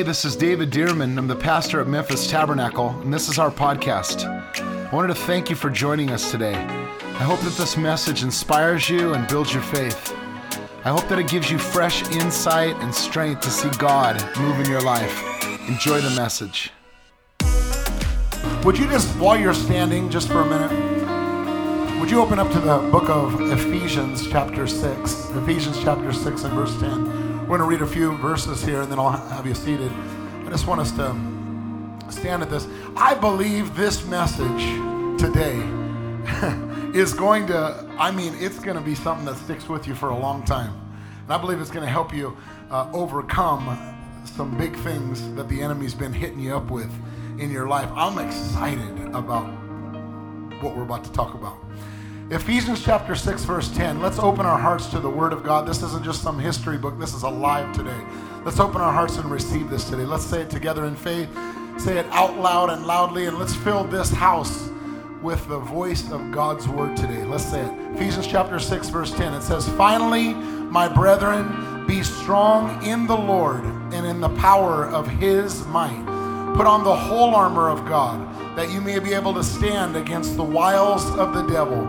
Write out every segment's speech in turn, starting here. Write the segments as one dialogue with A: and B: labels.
A: Hey, this is David Dirmann. I'm the pastor at Memphis Tabernacle, and this is our podcast. I wanted to thank you for joining us today. I hope that this message inspires you and builds your faith. I hope that it gives you fresh insight and strength to see God move in your life. Enjoy the message.
B: Would you just, while you're standing, just for a minute, would you open up to the book of Ephesians, chapter 6? Ephesians, chapter 6, and verse 10. We're going to read a few verses here, and then I'll have you seated. I just want us to stand at this. I believe this message today is going to, I mean, it's going to be something that sticks with you for a long time. And I believe it's going to help you uh, overcome some big things that the enemy's been hitting you up with in your life. I'm excited about what we're about to talk about. Ephesians chapter 6, verse 10. Let's open our hearts to the Word of God. This isn't just some history book, this is alive today. Let's open our hearts and receive this today. Let's say it together in faith. Say it out loud and loudly, and let's fill this house with the voice of God's Word today. Let's say it. Ephesians chapter 6, verse 10. It says, Finally, my brethren, be strong in the Lord and in the power of His might. Put on the whole armor of God, that you may be able to stand against the wiles of the devil.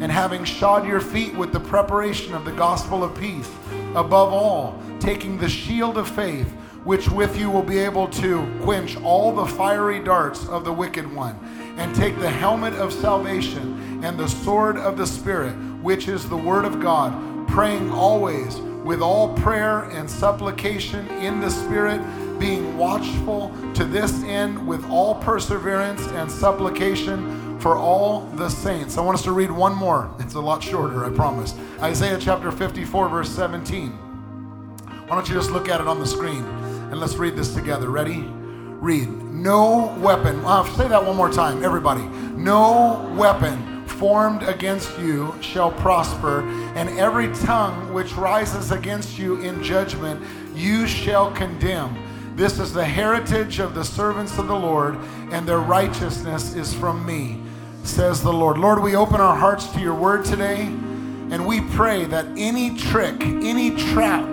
B: and having shod your feet with the preparation of the gospel of peace. Above all, taking the shield of faith, which with you will be able to quench all the fiery darts of the wicked one, and take the helmet of salvation and the sword of the Spirit, which is the word of God, praying always with all prayer and supplication in the Spirit, being watchful to this end with all perseverance and supplication for all the saints. I want us to read one more. It's a lot shorter, I promise. Isaiah chapter 54, verse 17. Why don't you just look at it on the screen and let's read this together. Ready? Read. No weapon. Uh, say that one more time, everybody. No weapon formed against you shall prosper, and every tongue which rises against you in judgment you shall condemn. This is the heritage of the servants of the Lord, and their righteousness is from me, says the Lord. Lord, we open our hearts to your word today, and we pray that any trick, any trap,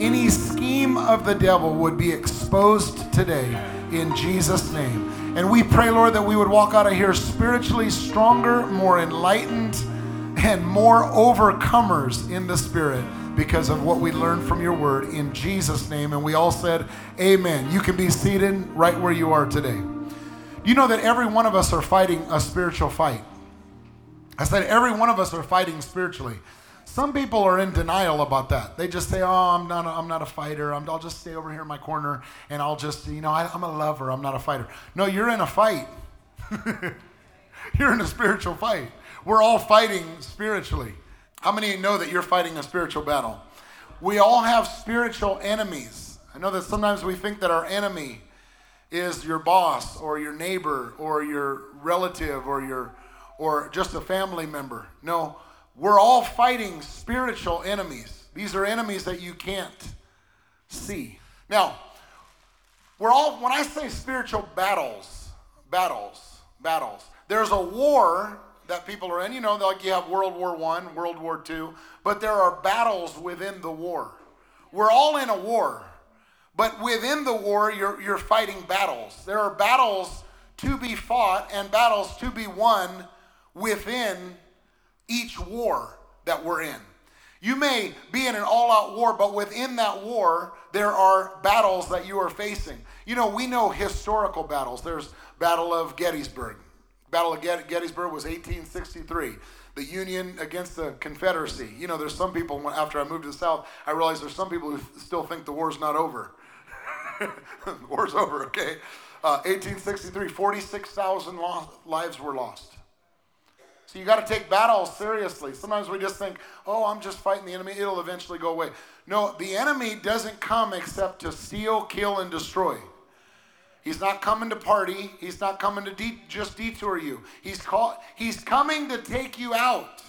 B: any scheme of the devil would be exposed today in Jesus' name. And we pray, Lord, that we would walk out of here spiritually stronger, more enlightened, and more overcomers in the Spirit because of what we learned from your word in Jesus' name. And we all said, Amen. You can be seated right where you are today. You know that every one of us are fighting a spiritual fight. I said, every one of us are fighting spiritually. Some people are in denial about that. They just say, "Oh, I'm not. A, I'm not a fighter. i will just stay over here in my corner, and I'll just, you know, I, I'm a lover. I'm not a fighter." No, you're in a fight. you're in a spiritual fight. We're all fighting spiritually. How many know that you're fighting a spiritual battle? We all have spiritual enemies. I know that sometimes we think that our enemy is your boss or your neighbor or your relative or your or just a family member. No, we're all fighting spiritual enemies. These are enemies that you can't see. Now, we're all, when I say spiritual battles, battles, battles, there's a war that people are in. You know, like you have World War One, World War Two, but there are battles within the war. We're all in a war, but within the war, you're, you're fighting battles. There are battles to be fought and battles to be won within each war that we're in. You may be in an all out war, but within that war, there are battles that you are facing. You know, we know historical battles. There's Battle of Gettysburg. Battle of Gettysburg was 1863. The Union against the Confederacy. You know, there's some people, after I moved to the South, I realized there's some people who still think the war's not over. war's over, okay? Uh, 1863, 46,000 lives were lost. So you got to take battles seriously. Sometimes we just think, oh, I'm just fighting the enemy, it'll eventually go away. No, the enemy doesn't come except to steal, kill, and destroy. He's not coming to party. He's not coming to de- just detour you. He's call- he's coming to take you out.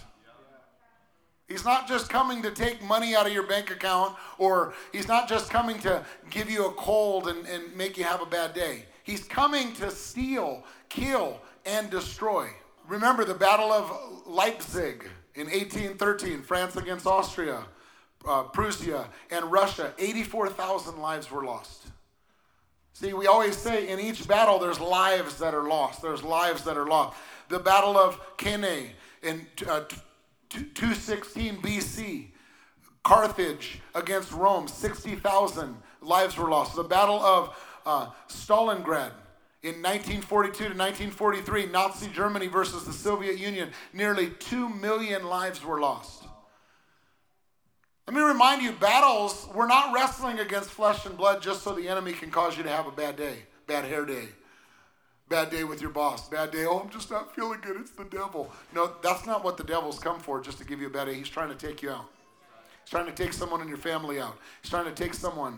B: He's not just coming to take money out of your bank account, or he's not just coming to give you a cold and, and make you have a bad day. He's coming to steal, kill, and destroy. Remember the Battle of Leipzig in 1813, France against Austria, uh, Prussia, and Russia. 84,000 lives were lost. See, we always say in each battle there's lives that are lost. There's lives that are lost. The Battle of Cannae in uh, 216 BC, Carthage against Rome, 60,000 lives were lost. The Battle of uh, Stalingrad in 1942 to 1943, Nazi Germany versus the Soviet Union, nearly 2 million lives were lost. Let me remind you battles, we're not wrestling against flesh and blood just so the enemy can cause you to have a bad day, bad hair day, bad day with your boss, bad day, oh, I'm just not feeling good, it's the devil. No, that's not what the devil's come for, just to give you a bad day. He's trying to take you out. He's trying to take someone in your family out. He's trying to take someone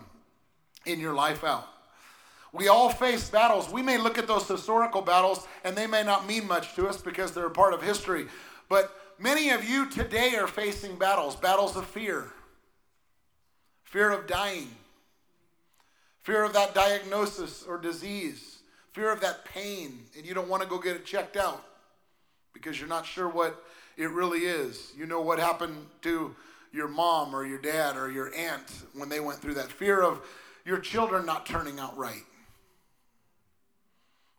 B: in your life out. We all face battles. We may look at those historical battles and they may not mean much to us because they're a part of history. But many of you today are facing battles battles of fear, fear of dying, fear of that diagnosis or disease, fear of that pain, and you don't want to go get it checked out because you're not sure what it really is. You know what happened to your mom or your dad or your aunt when they went through that. Fear of your children not turning out right.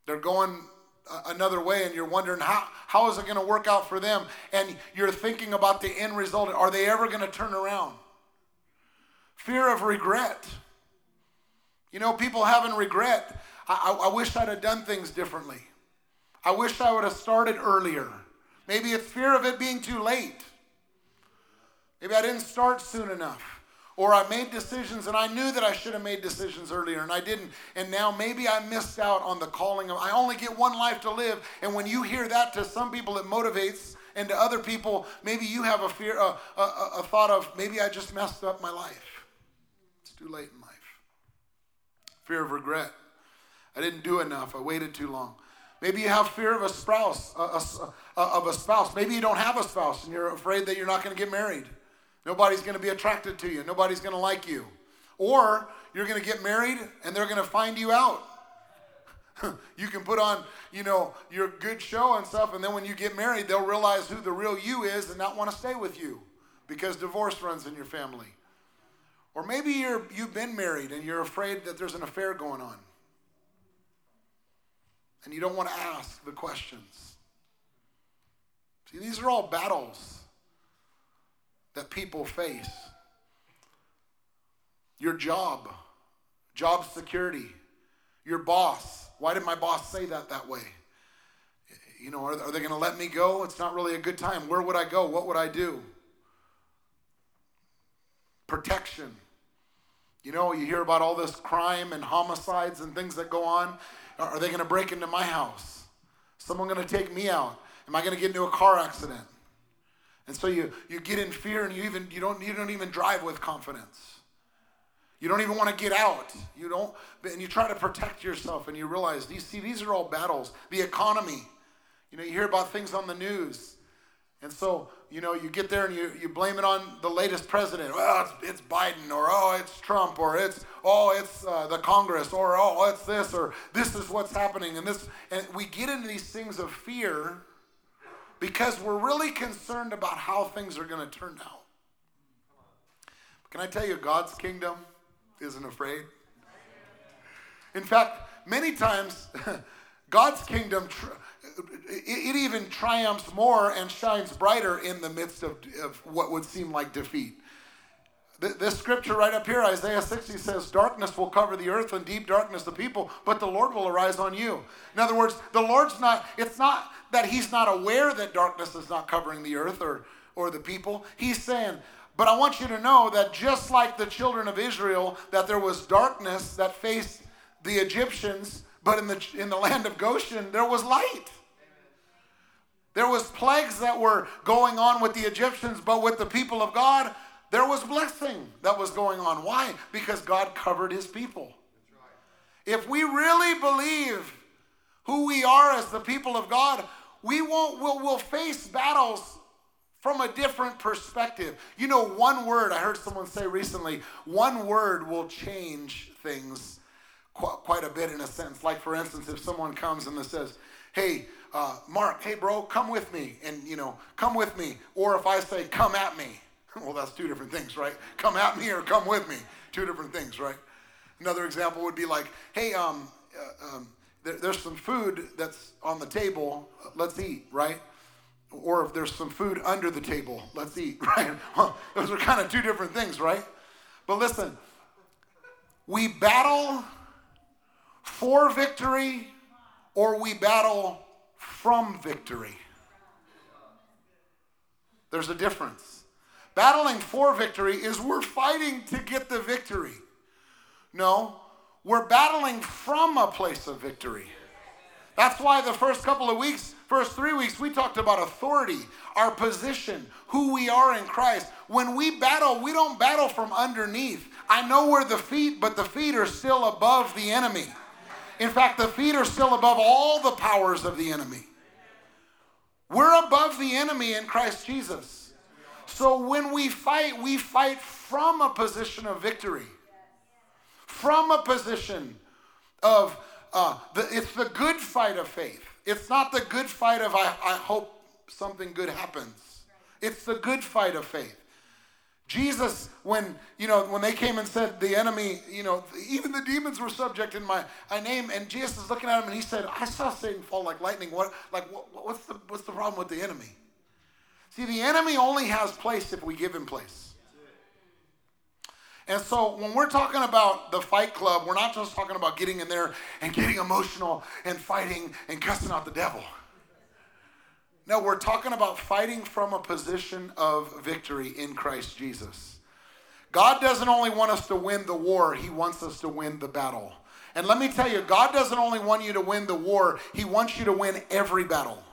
B: They're going another way and you're wondering how, how is it going to work out for them? And you're thinking about the end result. Are they ever going to turn around? Fear of regret. You know people having regret I, I, wish i'd have done things differently i wish i would have started earlier maybe it's fear of it being too late maybe i didn't start soon enough or I made decisions and I knew that I should have made decisions earlier and I didn't. And now maybe I missed out on the calling of, I only get one life to live. And when you hear that to some people, it motivates. And to other people, maybe you have a fear, a, a, a thought of maybe I just messed up my life. It's too late in life. Fear of regret. I didn't do enough. I waited too long. Maybe you have fear of a spouse, a, a, of a spouse. Maybe you don't have a spouse and you're afraid that you're not going to get married. Nobody's going to be attracted to you. Nobody's going to like you. Or you're going to get married and they're going to find you out. you can put on, you know, your good show and stuff, and then when you get married, they'll realize who the real you is and not want to stay with you because divorce runs in your family. Or maybe you're, you've been married and you're afraid that there's an affair going on. And you don't want to ask the questions. See, these are all battles that people face. Your job, job security, your boss. Why did my boss say that that way? You know, are, are they going to let me go? It's not really a good time. Where would I go? What would I do? Protection. You know, you hear about all this crime and homicides and things that go on. Are they going to break into my house? Someone going to take me out? Am I going to get into a car accident? And so you, you get in fear and you even you don't you don't even drive with confidence. You don't even want to get out. You don't and you try to protect yourself and you realize these see these are all battles. The economy. You know, you hear about things on the news. And so, you know, you get there and you, you blame it on the latest president. Well, it's, it's Biden, or oh, it's Trump, or it's oh, it's uh, the Congress, or oh, it's this, or this is what's happening, and this. And we get into these things of fear because we're really concerned about how things are going to turn out. Can I tell you, God's kingdom isn't afraid? In fact, many times, God's kingdom, it even triumphs more and shines brighter in the midst of, of what would seem like defeat. This scripture right up here, Isaiah 60 says, Darkness will cover the earth and deep darkness the people, but the Lord will arise on you. In other words, the Lord's not, it's not that He's not aware that darkness is not covering the earth or, or the people. He's saying, but I want you to know that just like the children of Israel, that there was darkness that faced the Egyptians, but in the, in the land of Goshen, there was light. There was plagues that were going on with the Egyptians, but with the people of God, there was blessing that was going on. Why? Because God covered his people. If we really believe who we are as the people of God, we won't we'll, we'll face battles from a different perspective. You know, one word, I heard someone say recently, one word will change things quite a bit in a sense. Like, for instance, if someone comes and says, hey, uh, Mark, hey, bro, come with me, and, you know, come with me. Or if I say, come at me, well, that's two different things, right? Come at me or come with me, two different things, right? Another example would be like, hey, um, uh, um, there, there's some food that's on the table, let's eat, right? Or if there's some food under the table, let's eat, right? Those are kind of two different things, right? But listen, we battle for victory or we battle from victory. There's a difference. Battling for victory is we're fighting to get the victory. No, we're battling from a place of victory. That's why the first couple of weeks, first three weeks, we talked about authority, our position, who we are in Christ. When we battle, we don't battle from underneath. I know we're the feet, but the feet are still above the enemy. In fact, the feet are still above all the powers of the enemy. We're above the enemy in Christ Jesus. So when we fight, we fight from a position of victory, from a position of, uh, the, it's the good fight of faith. It's not the good fight of, I, I hope something good happens. It's the good fight of faith. Jesus, when you know, when they came and said the enemy, you know, even the demons were subject in my, my name, and Jesus is looking at him and he said, "I saw Satan fall like lightning. What, like, what, what's the what's the problem with the enemy? See, the enemy only has place if we give him place. And so when we're talking about the fight club, we're not just talking about getting in there and getting emotional and fighting and cussing out the devil. No, we're talking about fighting from a position of victory in Christ Jesus. God doesn't only want us to win the war, He wants us to win the battle. And let me tell you, God doesn't only want you to win the war, He wants you to win every battle.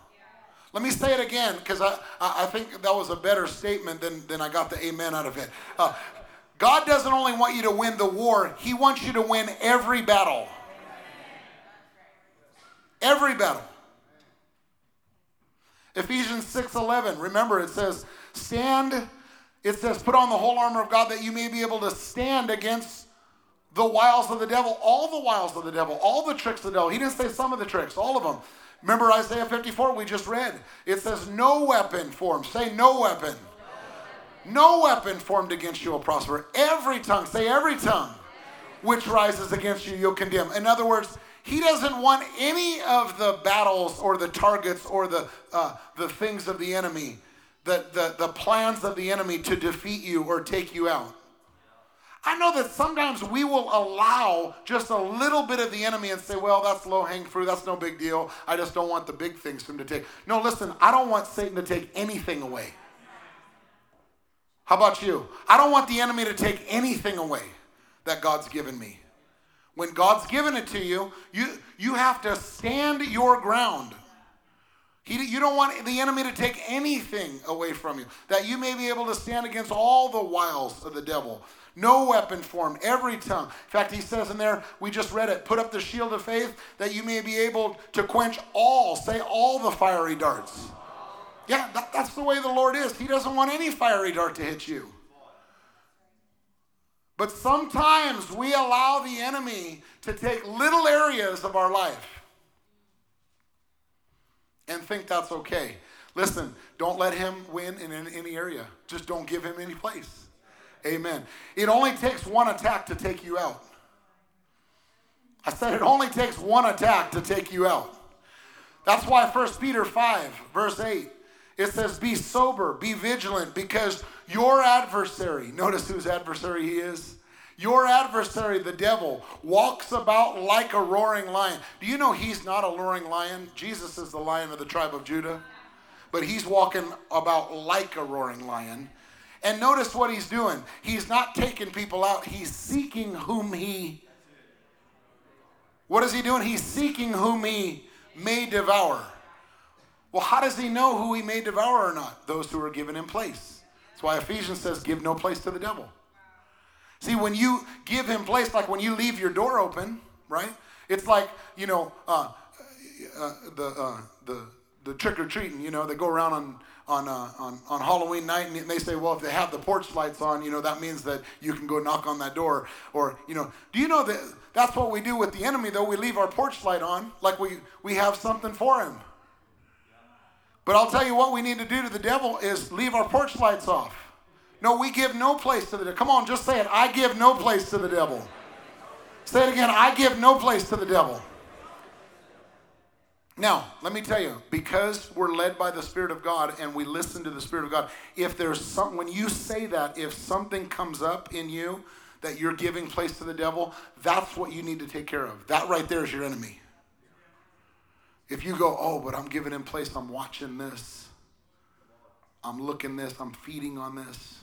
B: Let me say it again because I, I think that was a better statement than, than I got the amen out of it. Uh, God doesn't only want you to win the war, He wants you to win every battle. Every battle. Ephesians 6:11. Remember it says, "Stand." It says, "Put on the whole armor of God that you may be able to stand against the wiles of the devil, all the wiles of the devil, all the tricks of the devil." He didn't say some of the tricks, all of them. Remember Isaiah 54 we just read. It says, "No weapon formed." Say no weapon. No weapon formed against you will prosper. Every tongue, say every tongue, which rises against you, you'll condemn. In other words, he doesn't want any of the battles or the targets or the, uh, the things of the enemy, the, the, the plans of the enemy to defeat you or take you out. I know that sometimes we will allow just a little bit of the enemy and say, well, that's low hanging fruit. That's no big deal. I just don't want the big things for him to take. No, listen, I don't want Satan to take anything away. How about you? I don't want the enemy to take anything away that God's given me. When God's given it to you, you, you have to stand your ground. He, you don't want the enemy to take anything away from you, that you may be able to stand against all the wiles of the devil. No weapon formed, every tongue. In fact, he says in there, we just read it, put up the shield of faith that you may be able to quench all, say all the fiery darts. Yeah, that, that's the way the Lord is. He doesn't want any fiery dart to hit you. But sometimes we allow the enemy to take little areas of our life and think that's okay. Listen, don't let him win in any area. Just don't give him any place. Amen. It only takes one attack to take you out. I said it only takes one attack to take you out. That's why 1 Peter 5, verse 8, it says, Be sober, be vigilant, because your adversary, notice whose adversary he is? Your adversary, the devil, walks about like a roaring lion. Do you know he's not a roaring lion? Jesus is the lion of the tribe of Judah. But he's walking about like a roaring lion. And notice what he's doing. He's not taking people out, he's seeking whom he. What is he doing? He's seeking whom he may devour. Well, how does he know who he may devour or not? Those who are given him place. That's why Ephesians says, give no place to the devil. See, when you give him place, like when you leave your door open, right? It's like, you know, uh, uh, the, uh, the, the trick or treating, you know, they go around on, on, uh, on, on Halloween night and they say, well, if they have the porch lights on, you know, that means that you can go knock on that door. Or, you know, do you know that that's what we do with the enemy, though? We leave our porch light on like we, we have something for him. But I'll tell you what we need to do to the devil is leave our porch lights off. No, we give no place to the devil. Come on, just say it. I give no place to the devil. Say it again. I give no place to the devil. Now, let me tell you, because we're led by the Spirit of God and we listen to the Spirit of God, if there's some, when you say that, if something comes up in you that you're giving place to the devil, that's what you need to take care of. That right there is your enemy. If you go, oh, but I'm giving in place, I'm watching this, I'm looking this, I'm feeding on this,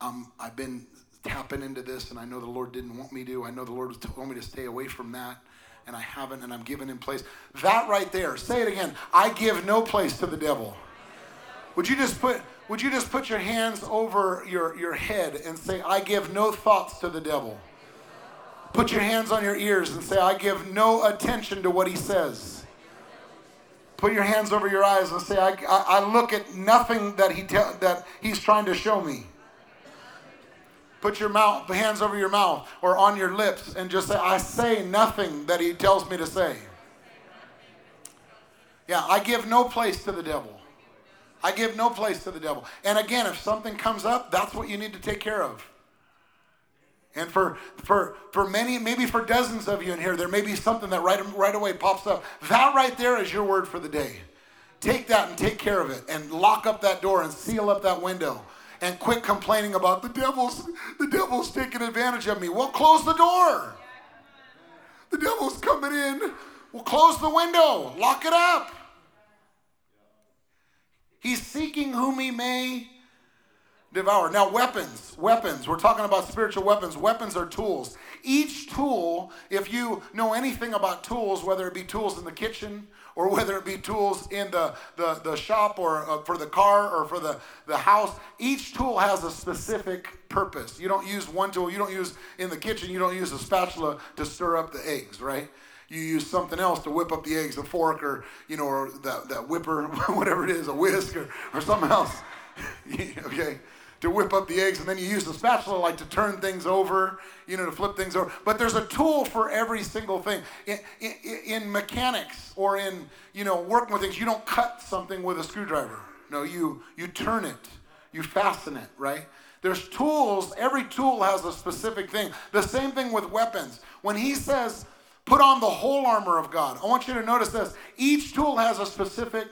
B: um, I've been tapping into this, and I know the Lord didn't want me to. I know the Lord told me to stay away from that and I haven't, and I'm giving in place. That right there, say it again. I give no place to the devil. Would you just put would you just put your hands over your, your head and say, I give no thoughts to the devil? Put your hands on your ears and say, I give no attention to what he says. Put your hands over your eyes and say, I, I, I look at nothing that, he te- that he's trying to show me. Put your mouth, hands over your mouth or on your lips and just say, I say nothing that he tells me to say. Yeah, I give no place to the devil. I give no place to the devil. And again, if something comes up, that's what you need to take care of. And for, for, for many, maybe for dozens of you in here, there may be something that right, right away pops up. That right there is your word for the day. Take that and take care of it and lock up that door and seal up that window and quit complaining about the devil's the devil's taking advantage of me. Well, close the door. The devil's coming in. Well, close the window. Lock it up. He's seeking whom he may devour. Now, weapons, weapons. We're talking about spiritual weapons. Weapons are tools. Each tool, if you know anything about tools, whether it be tools in the kitchen or whether it be tools in the, the, the shop or uh, for the car or for the, the house, each tool has a specific purpose. You don't use one tool, you don't use in the kitchen, you don't use a spatula to stir up the eggs, right? You use something else to whip up the eggs, a fork or, you know, or that, that whipper, whatever it is, a whisk or, or something else. okay? To whip up the eggs, and then you use the spatula like to turn things over, you know, to flip things over. But there's a tool for every single thing. In, in, in, mechanics or in, you know, working with things, you don't cut something with a screwdriver. No, you you turn it, you fasten it, right? There's tools. Every tool has a specific thing. The same thing with weapons. When he says, "Put on the whole armor of God," I want you to notice this. Each tool has a specific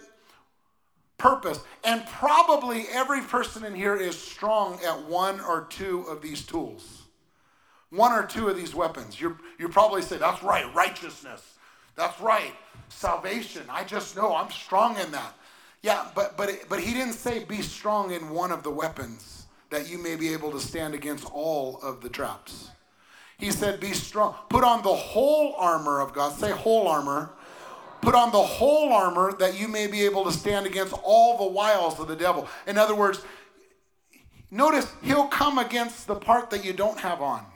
B: purpose. And probably every person in here is strong at one or two of these tools. One or two of these weapons. You're, you probably say, that's right, righteousness. That's right, salvation. I just know I'm strong in that. Yeah, but, but, but he didn't say be strong in one of the weapons that you may be able to stand against all of the traps. He said, be strong. Put on the whole armor of God. Say whole armor Put on the whole armor that you may be able to stand against all the wiles of the devil. In other words, notice he'll come against the part that you don't have on.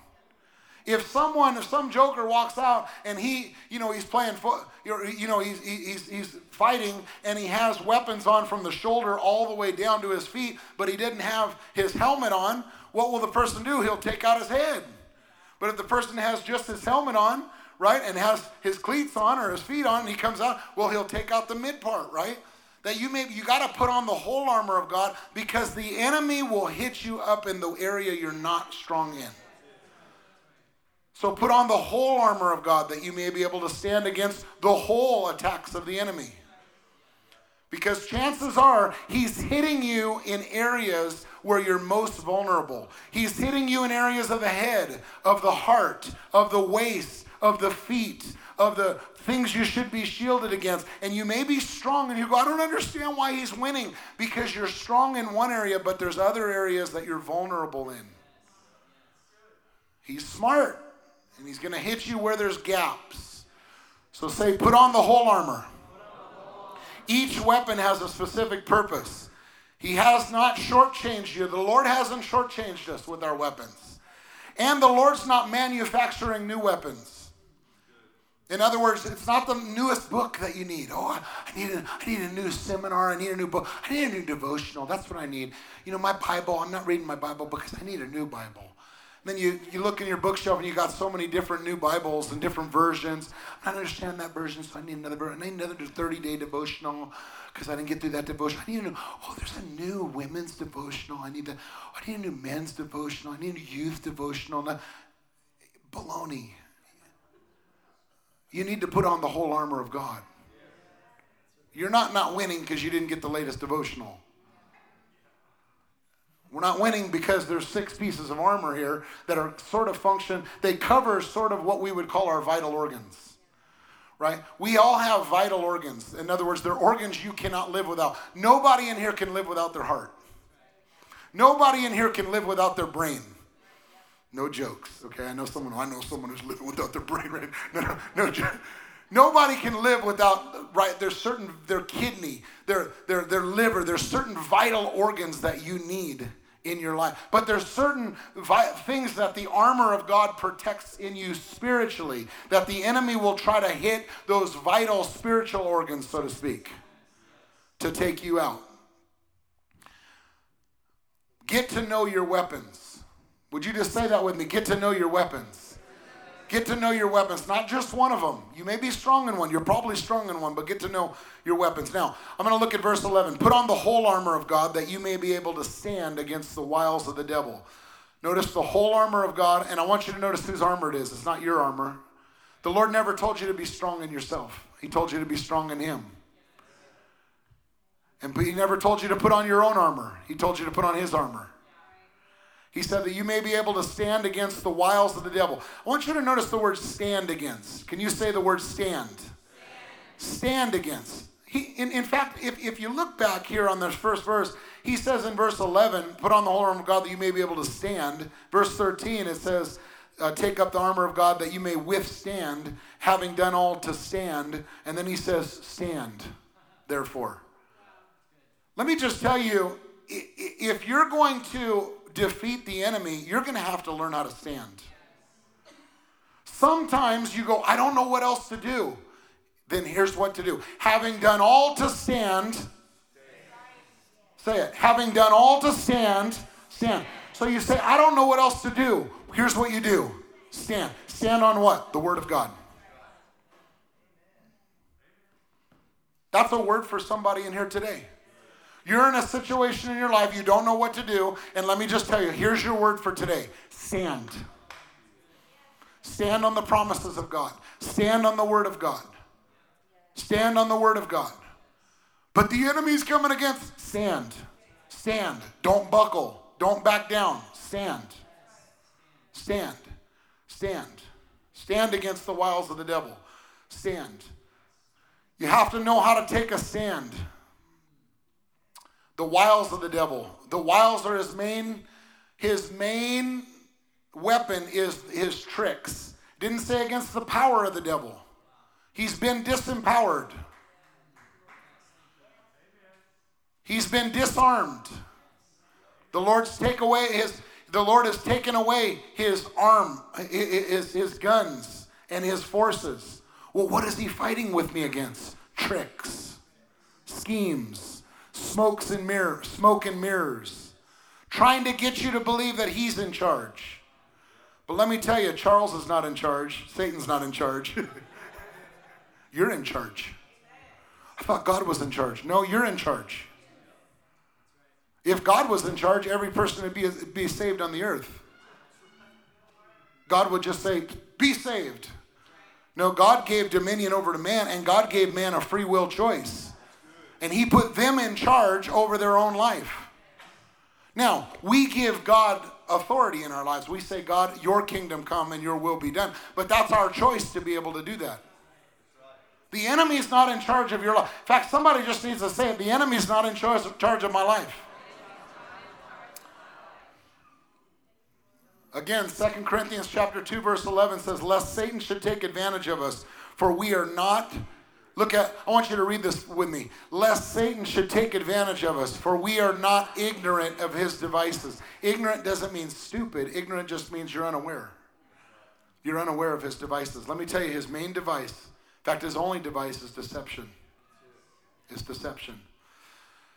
B: If someone, if some joker walks out and he, you know, he's playing, foot, you know, he's, he's, he's fighting and he has weapons on from the shoulder all the way down to his feet, but he didn't have his helmet on, what will the person do? He'll take out his head. But if the person has just his helmet on, right, and has his cleats on or his feet on, and he comes out, well, he'll take out the mid part, right? That you may you got to put on the whole armor of God because the enemy will hit you up in the area you're not strong in. So put on the whole armor of God that you may be able to stand against the whole attacks of the enemy. Because chances are he's hitting you in areas where you're most vulnerable. He's hitting you in areas of the head, of the heart, of the waist, of the feet, of the things you should be shielded against. And you may be strong and you go, I don't understand why he's winning. Because you're strong in one area, but there's other areas that you're vulnerable in. He's smart and he's going to hit you where there's gaps. So say, put on the whole armor. Each weapon has a specific purpose. He has not shortchanged you. The Lord hasn't shortchanged us with our weapons. And the Lord's not manufacturing new weapons. In other words, it's not the newest book that you need. Oh, I need, a, I need a new seminar. I need a new book. I need a new devotional. That's what I need. You know, my Bible, I'm not reading my Bible because I need a new Bible. And then you, you look in your bookshelf and you got so many different new Bibles and different versions. I don't understand that version, so I need another version. I need another 30 day devotional because I didn't get through that devotion. I need a new, oh, there's a new women's devotional. I need, to, I need a new men's devotional. I need a youth devotional. Baloney. You need to put on the whole armor of God. You're not not winning because you didn't get the latest devotional. We're not winning because there's six pieces of armor here that are sort of function. They cover sort of what we would call our vital organs. Right? We all have vital organs. In other words, they're organs you cannot live without. Nobody in here can live without their heart. Nobody in here can live without their brain. No jokes, okay? I know someone. I know someone who's living without their brain. Right? No, no, no. Nobody can live without right. There's certain their kidney, their their their liver. There's certain vital organs that you need in your life. But there's certain vi- things that the armor of God protects in you spiritually. That the enemy will try to hit those vital spiritual organs, so to speak, to take you out. Get to know your weapons. Would you just say that with me? Get to know your weapons. Get to know your weapons, not just one of them. You may be strong in one. You're probably strong in one, but get to know your weapons. Now, I'm going to look at verse 11. Put on the whole armor of God that you may be able to stand against the wiles of the devil. Notice the whole armor of God, and I want you to notice whose armor it is. It's not your armor. The Lord never told you to be strong in yourself, He told you to be strong in Him. And He never told you to put on your own armor, He told you to put on His armor. He said that you may be able to stand against the wiles of the devil. I want you to notice the word stand against. Can you say the word stand? Stand, stand against. He, in, in fact, if, if you look back here on this first verse, he says in verse 11, put on the whole armor of God that you may be able to stand. Verse 13, it says, uh, take up the armor of God that you may withstand, having done all to stand. And then he says, stand, therefore. Let me just tell you, if you're going to defeat the enemy, you're going to have to learn how to stand. Sometimes you go, I don't know what else to do. Then here's what to do. Having done all to stand, say it. Having done all to stand, stand. So you say, I don't know what else to do. Here's what you do stand. Stand on what? The Word of God. That's a word for somebody in here today. You're in a situation in your life, you don't know what to do, and let me just tell you here's your word for today stand. Stand on the promises of God, stand on the word of God. Stand on the word of God. But the enemy's coming against. Stand. Stand. Don't buckle. Don't back down. Stand. Stand. Stand. Stand against the wiles of the devil. Stand. You have to know how to take a stand the wiles of the devil. The wiles are his main, his main weapon is his tricks. Didn't say against the power of the devil. He's been disempowered. He's been disarmed. The Lord's take away his the Lord has taken away his arm, his, his guns, and his forces. Well, what is he fighting with me against? Tricks, schemes, smokes and mirrors, smoke and mirrors, trying to get you to believe that he's in charge. But let me tell you, Charles is not in charge. Satan's not in charge. you're in charge. I thought God was in charge. No, you're in charge. If God was in charge, every person would be, be saved on the earth. God would just say, Be saved. No, God gave dominion over to man, and God gave man a free will choice and He put them in charge over their own life. Now, we give God authority in our lives. We say, God, your kingdom come and your will be done. But that's our choice to be able to do that. The enemy is not in charge of your life. In fact, somebody just needs to say it. The enemy is not in charge of my life. Again, 2 Corinthians chapter 2, verse 11 says, Lest Satan should take advantage of us, for we are not Look at, I want you to read this with me. Lest Satan should take advantage of us, for we are not ignorant of his devices. Ignorant doesn't mean stupid, ignorant just means you're unaware. you're unaware of his devices. Let me tell you, his main device, in fact, his only device is deception. Is deception.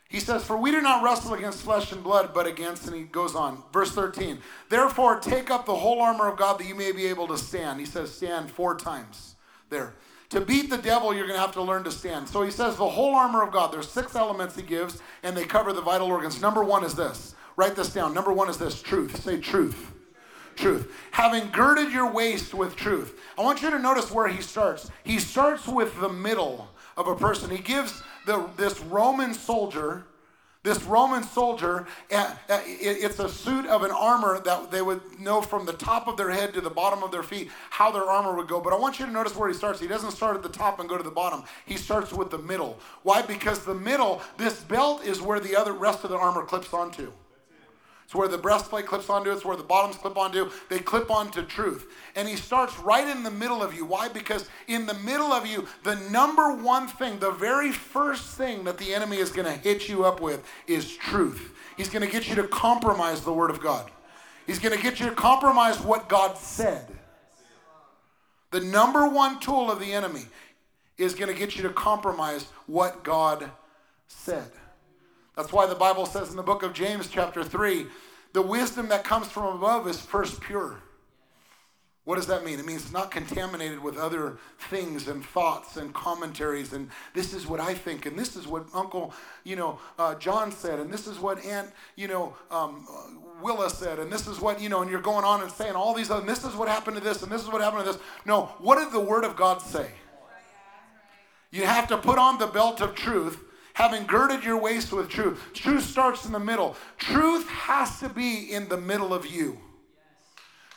B: He says, For we do not wrestle against flesh and blood, but against, and he goes on, verse 13. Therefore, take up the whole armor of God that you may be able to stand. He says, Stand four times there. To beat the devil, you're going to have to learn to stand. So he says, The whole armor of God. There's six elements he gives, and they cover the vital organs. Number one is this. Write this down. Number one is this truth. Say truth. Truth. Having girded your waist with truth. I want you to notice where he starts. He starts with the middle of a person. He gives the, this Roman soldier, this Roman soldier, uh, uh, it's a suit of an armor that they would know from the top of their head to the bottom of their feet how their armor would go. But I want you to notice where he starts. He doesn't start at the top and go to the bottom. He starts with the middle. Why? Because the middle, this belt is where the other rest of the armor clips onto. It's where the breastplate clips onto, it's where the bottoms clip onto. They clip onto truth. And he starts right in the middle of you. Why? Because in the middle of you, the number one thing, the very first thing that the enemy is going to hit you up with is truth. He's going to get you to compromise the Word of God. He's going to get you to compromise what God said. The number one tool of the enemy is going to get you to compromise what God said. That's why the Bible says in the book of James, chapter 3, the wisdom that comes from above is first pure. What does that mean? It means it's not contaminated with other things and thoughts and commentaries. And this is what I think, and this is what Uncle, you know, uh, John said, and this is what Aunt, you know, um, Willa said, and this is what, you know, and you're going on and saying all these other, this is what happened to this, and this is what happened to this. No, what did the Word of God say? You have to put on the belt of truth having girded your waist with truth. Truth starts in the middle. Truth has to be in the middle of you.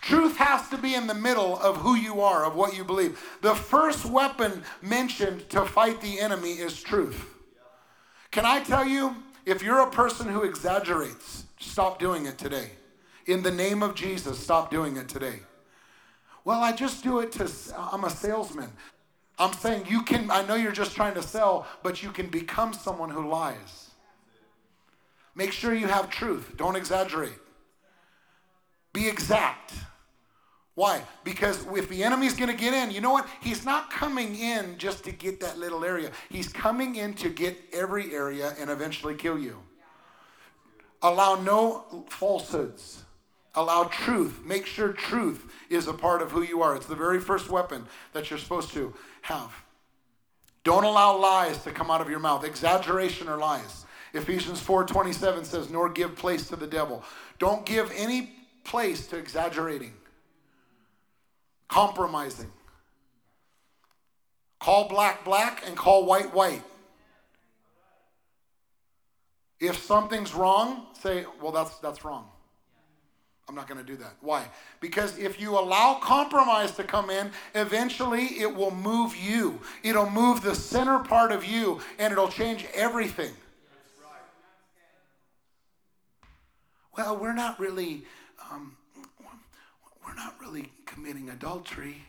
B: Truth has to be in the middle of who you are, of what you believe. The first weapon mentioned to fight the enemy is truth. Can I tell you, if you're a person who exaggerates, stop doing it today. In the name of Jesus, stop doing it today. Well, I just do it to, I'm a salesman. I'm saying you can, I know you're just trying to sell, but you can become someone who lies. Make sure you have truth. Don't exaggerate. Be exact. Why? Because if the enemy's going to get in, you know what? He's not coming in just to get that little area. He's coming in to get every area and eventually kill you. Allow no falsehoods. Allow truth. Make sure truth is a part of who you are. It's the very first weapon that you're supposed to have. Don't allow lies to come out of your mouth, exaggeration or lies. Ephesians 4:27 says, "Nor give place to the devil." Don't give any place to exaggerating, compromising. Call black black and call white white. If something's wrong, say, "Well, that's that's wrong." I'm not going to do that. Why? Because if you allow compromise to come in, eventually it will move you. It'll move the center part of you and it'll change everything. Well, we're not really, um, we're not really committing adultery.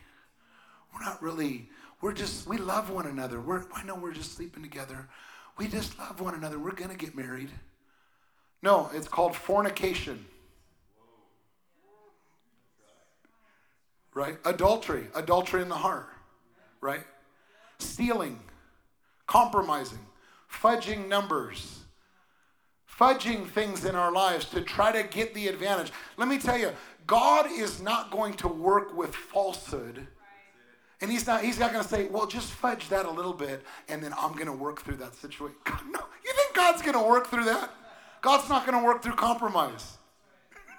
B: We're not really, we're just, we love one another. We're, I know we're just sleeping together. We just love one another. We're going to get married. No, it's called fornication. Right? Adultery, adultery in the heart, right? Stealing, compromising, fudging numbers, fudging things in our lives to try to get the advantage. Let me tell you, God is not going to work with falsehood. And he's not, he's not going to say, well, just fudge that a little bit and then I'm going to work through that situation. God, no, you think God's going to work through that? God's not going to work through compromise.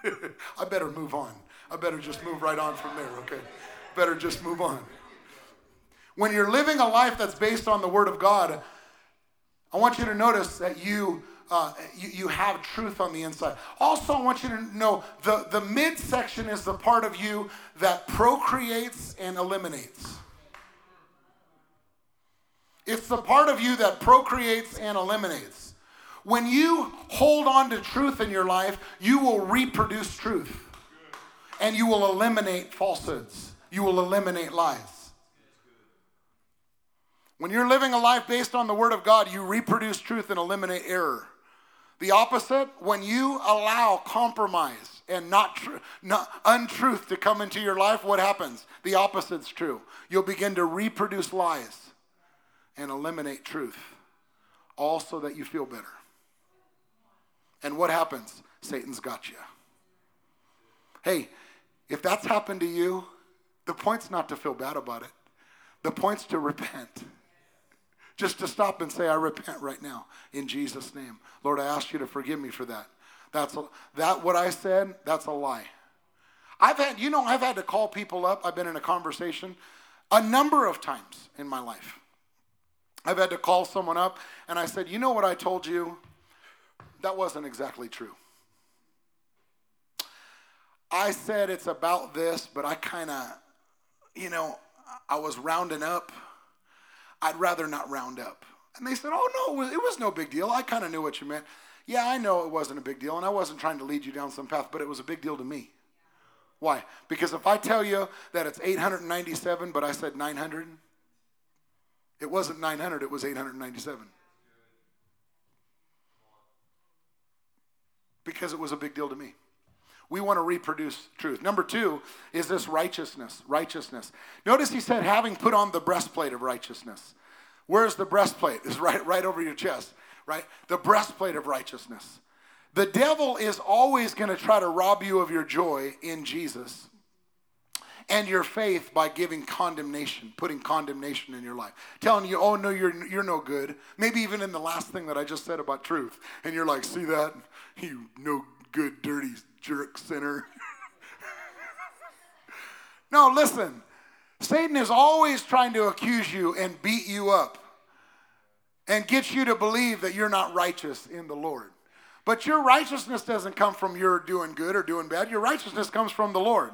B: I better move on. I better just move right on from there, okay? Better just move on. When you're living a life that's based on the Word of God, I want you to notice that you, uh, you, you have truth on the inside. Also, I want you to know the, the midsection is the part of you that procreates and eliminates. It's the part of you that procreates and eliminates. When you hold on to truth in your life, you will reproduce truth and you will eliminate falsehoods. You will eliminate lies. When you're living a life based on the Word of God, you reproduce truth and eliminate error. The opposite, when you allow compromise and not, tr- not untruth to come into your life, what happens? The opposite's true. You'll begin to reproduce lies and eliminate truth, all so that you feel better. And what happens? Satan's got you. Hey, if that's happened to you, the point's not to feel bad about it. The point's to repent. Just to stop and say, I repent right now in Jesus' name. Lord, I ask you to forgive me for that. That's a, that what I said, that's a lie. I've had, you know, I've had to call people up. I've been in a conversation a number of times in my life. I've had to call someone up and I said, You know what I told you? That wasn't exactly true. I said it's about this, but I kind of, you know, I was rounding up. I'd rather not round up. And they said, Oh, no, it was no big deal. I kind of knew what you meant. Yeah, I know it wasn't a big deal, and I wasn't trying to lead you down some path, but it was a big deal to me. Why? Because if I tell you that it's 897, but I said 900, it wasn't 900, it was 897. Because it was a big deal to me. We want to reproduce truth. Number two is this righteousness. Righteousness. Notice he said, having put on the breastplate of righteousness. Where's the breastplate? It's right, right over your chest right? The breastplate of righteousness. The devil is always going to try to rob you of your joy in Jesus and your faith by giving condemnation, putting condemnation in your life, telling you, oh, no, you're, you're no good. Maybe even in the last thing that I just said about truth. And you're like, see that? You no good, dirty jerk sinner. no, listen. Satan is always trying to accuse you and beat you up and gets you to believe that you're not righteous in the Lord. But your righteousness doesn't come from your doing good or doing bad. Your righteousness comes from the Lord.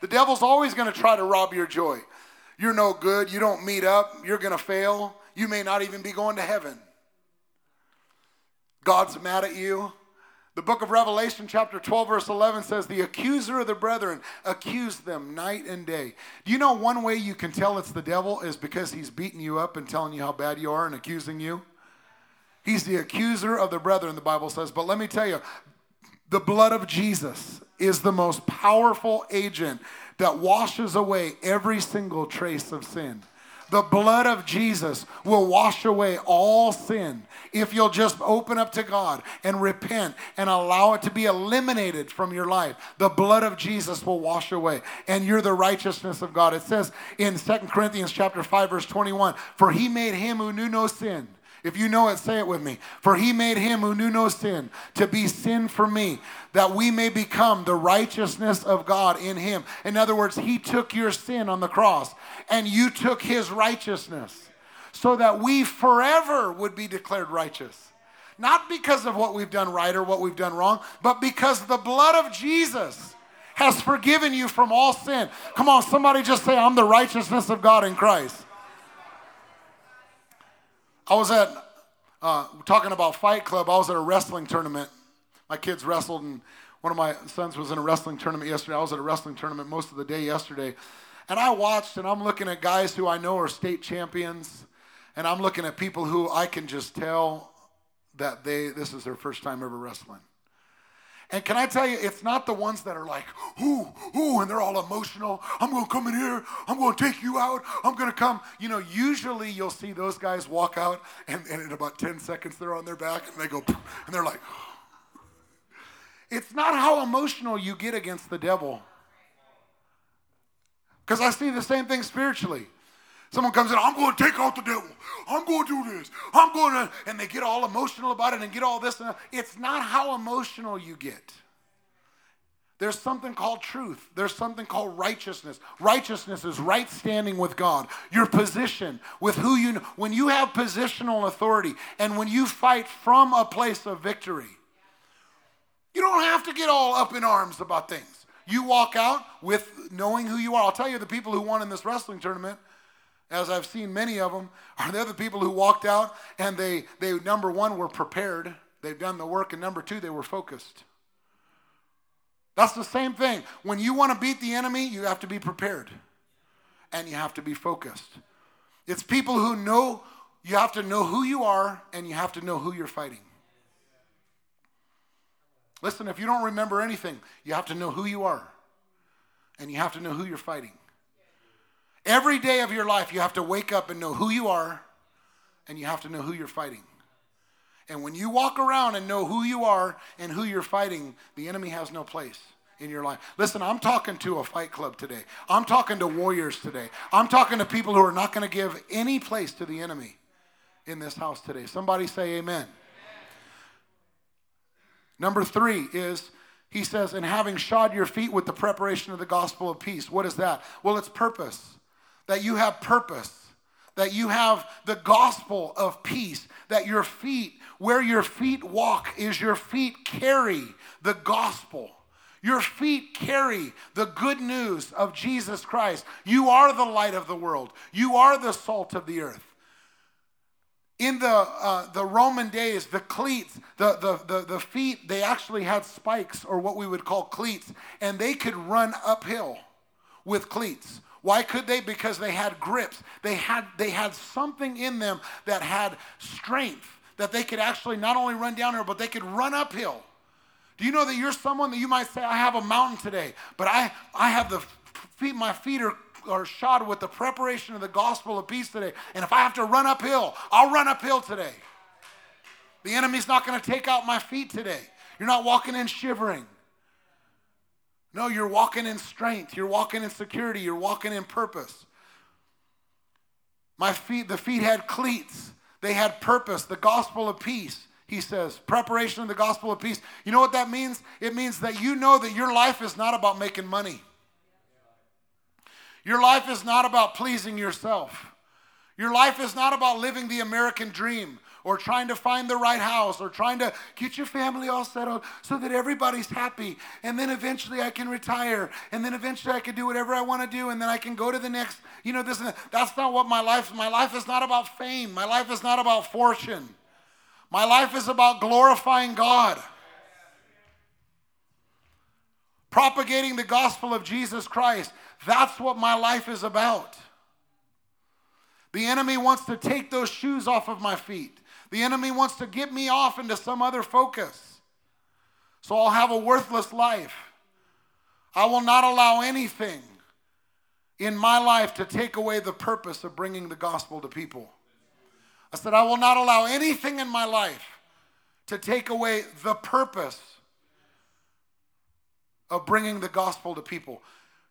B: The devil's always going to try to rob your joy. You're no good. You don't meet up. You're going to fail. You may not even be going to heaven. God's mad at you. The book of Revelation, chapter 12, verse 11 says, The accuser of the brethren accused them night and day. Do you know one way you can tell it's the devil is because he's beating you up and telling you how bad you are and accusing you? He's the accuser of the brethren, the Bible says. But let me tell you, the blood of Jesus is the most powerful agent that washes away every single trace of sin. The blood of Jesus will wash away all sin if you'll just open up to God and repent and allow it to be eliminated from your life. The blood of Jesus will wash away and you're the righteousness of God. It says in 2 Corinthians chapter 5 verse 21, "For he made him who knew no sin if you know it, say it with me. For he made him who knew no sin to be sin for me, that we may become the righteousness of God in him. In other words, he took your sin on the cross and you took his righteousness so that we forever would be declared righteous. Not because of what we've done right or what we've done wrong, but because the blood of Jesus has forgiven you from all sin. Come on, somebody just say, I'm the righteousness of God in Christ. I was at, uh, talking about Fight Club, I was at a wrestling tournament. My kids wrestled, and one of my sons was in a wrestling tournament yesterday. I was at a wrestling tournament most of the day yesterday. And I watched, and I'm looking at guys who I know are state champions, and I'm looking at people who I can just tell that they this is their first time ever wrestling. And can I tell you, it's not the ones that are like, ooh, ooh, and they're all emotional. I'm going to come in here. I'm going to take you out. I'm going to come. You know, usually you'll see those guys walk out, and, and in about 10 seconds, they're on their back, and they go, and they're like, it's not how emotional you get against the devil. Because I see the same thing spiritually. Someone comes in, I'm going to take out the devil. I'm going to do this. I'm going to, and they get all emotional about it and get all this. And it's not how emotional you get. There's something called truth. There's something called righteousness. Righteousness is right standing with God. Your position with who you know. When you have positional authority and when you fight from a place of victory, you don't have to get all up in arms about things. You walk out with knowing who you are. I'll tell you, the people who won in this wrestling tournament, as I've seen many of them, are the other people who walked out and they, they number one, were prepared. They've done the work. And number two, they were focused. That's the same thing. When you want to beat the enemy, you have to be prepared and you have to be focused. It's people who know, you have to know who you are and you have to know who you're fighting. Listen, if you don't remember anything, you have to know who you are and you have to know who you're fighting. Every day of your life, you have to wake up and know who you are and you have to know who you're fighting. And when you walk around and know who you are and who you're fighting, the enemy has no place in your life. Listen, I'm talking to a fight club today. I'm talking to warriors today. I'm talking to people who are not going to give any place to the enemy in this house today. Somebody say amen. amen. Number three is, he says, and having shod your feet with the preparation of the gospel of peace. What is that? Well, it's purpose. That you have purpose that you have the gospel of peace, that your feet, where your feet walk, is your feet carry the gospel. Your feet carry the good news of Jesus Christ. You are the light of the world, you are the salt of the earth. In the, uh, the Roman days, the cleats, the, the, the, the feet, they actually had spikes or what we would call cleats, and they could run uphill with cleats. Why could they? Because they had grips. They had, they had something in them that had strength that they could actually not only run downhill, but they could run uphill. Do you know that you're someone that you might say, I have a mountain today, but I, I have the feet, my feet are, are shod with the preparation of the gospel of peace today. And if I have to run uphill, I'll run uphill today. The enemy's not going to take out my feet today. You're not walking in shivering. No, you're walking in strength. You're walking in security. You're walking in purpose. My feet, the feet had cleats. They had purpose, the gospel of peace, he says. Preparation of the gospel of peace. You know what that means? It means that you know that your life is not about making money. Your life is not about pleasing yourself. Your life is not about living the American dream or trying to find the right house or trying to get your family all settled so that everybody's happy. And then eventually I can retire. And then eventually I can do whatever I want to do. And then I can go to the next, you know, this. and That's not what my life, my life is not about fame. My life is not about fortune. My life is about glorifying God. Propagating the gospel of Jesus Christ. That's what my life is about. The enemy wants to take those shoes off of my feet. The enemy wants to get me off into some other focus. So I'll have a worthless life. I will not allow anything in my life to take away the purpose of bringing the gospel to people. I said, I will not allow anything in my life to take away the purpose of bringing the gospel to people.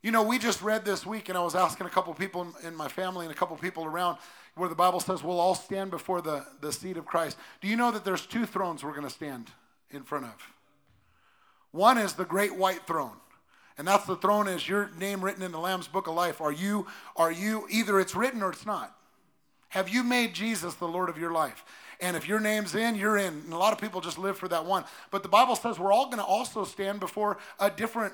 B: You know, we just read this week, and I was asking a couple people in my family and a couple people around where the Bible says we'll all stand before the, the seat of Christ. Do you know that there's two thrones we're going to stand in front of? One is the great white throne. And that's the throne is your name written in the Lamb's book of life. Are you, are you, either it's written or it's not. Have you made Jesus the Lord of your life? And if your name's in, you're in. And a lot of people just live for that one. But the Bible says we're all going to also stand before a different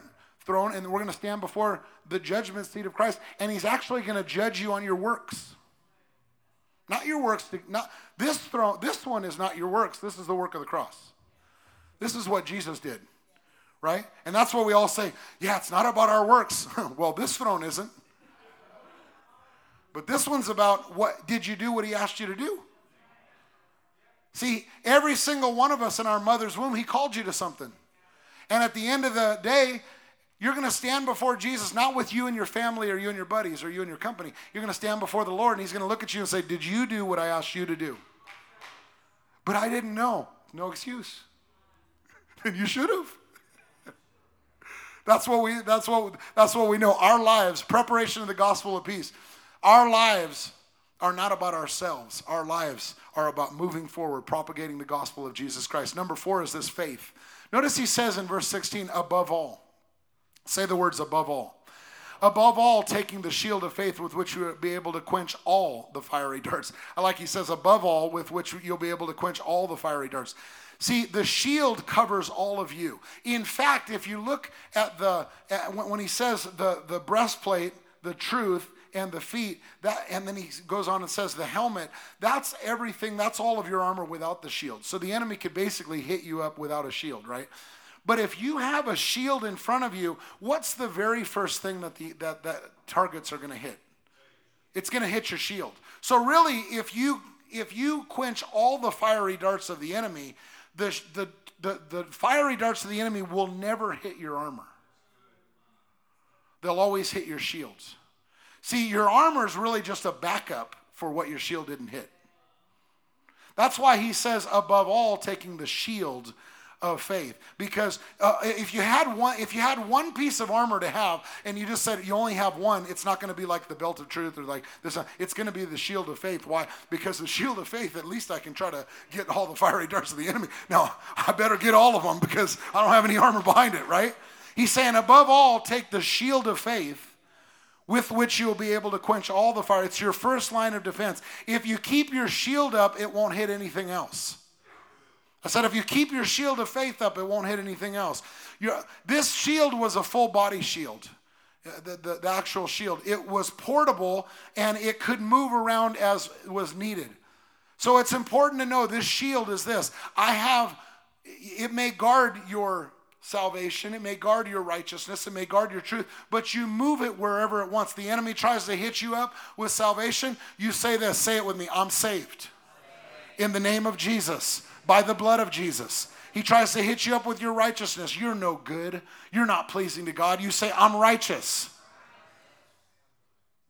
B: throne and we're going to stand before the judgment seat of Christ. And he's actually going to judge you on your works. Not your works. Not this throne. This one is not your works. This is the work of the cross. This is what Jesus did, right? And that's what we all say. Yeah, it's not about our works. well, this throne isn't. But this one's about what did you do what he asked you to do? See, every single one of us in our mother's womb, he called you to something. And at the end of the day, you're going to stand before Jesus, not with you and your family or you and your buddies or you and your company. You're going to stand before the Lord and He's going to look at you and say, Did you do what I asked you to do? But I didn't know. No excuse. And you should have. That's what we that's what that's what we know. Our lives, preparation of the gospel of peace. Our lives are not about ourselves. Our lives are about moving forward, propagating the gospel of Jesus Christ. Number 4 is this faith. Notice he says in verse 16, above all. Say the words above all. Above all, taking the shield of faith with which you will be able to quench all the fiery darts. I like he says, above all, with which you'll be able to quench all the fiery darts. See, the shield covers all of you. In fact, if you look at the, at, when he says the, the breastplate, the truth, and the feet, that, and then he goes on and says the helmet, that's everything, that's all of your armor without the shield. So the enemy could basically hit you up without a shield, right? But if you have a shield in front of you, what's the very first thing that the that, that targets are going to hit? It's going to hit your shield. So really, if you if you quench all the fiery darts of the enemy, the, the, the, the fiery darts of the enemy will never hit your armor. They'll always hit your shields. See, your armor is really just a backup for what your shield didn't hit. That's why he says, above all, taking the shield of faith because uh, if you had one if you had one piece of armor to have and you just said you only have one it's not going to be like the belt of truth or like this it's going to be the shield of faith why because the shield of faith at least i can try to get all the fiery darts of the enemy now i better get all of them because i don't have any armor behind it right he's saying above all take the shield of faith with which you'll be able to quench all the fire. It's your first line of defense. If you keep your shield up, it won't hit anything else. I said, if you keep your shield of faith up, it won't hit anything else. This shield was a full body shield, uh, the, the, the actual shield. It was portable and it could move around as was needed. So it's important to know this shield is this. I have, it may guard your salvation, it may guard your righteousness, it may guard your truth, but you move it wherever it wants. The enemy tries to hit you up with salvation. You say this, say it with me I'm saved. In the name of Jesus by the blood of Jesus. He tries to hit you up with your righteousness. You're no good. You're not pleasing to God. You say, I'm righteous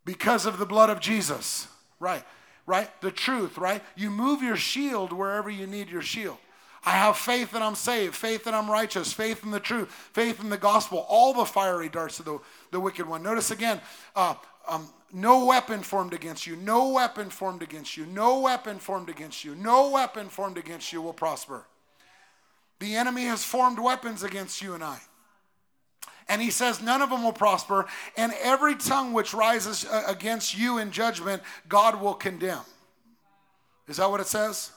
B: because of the blood of Jesus. Right, right? The truth, right? You move your shield wherever you need your shield. I have faith that I'm saved, faith that I'm righteous, faith in the truth, faith in the gospel, all the fiery darts of the, the wicked one. Notice again, uh, um, no weapon formed against you, no weapon formed against you, no weapon formed against you, no weapon formed against you will prosper. The enemy has formed weapons against you and I. And he says, none of them will prosper. And every tongue which rises uh, against you in judgment, God will condemn. Is that what it says?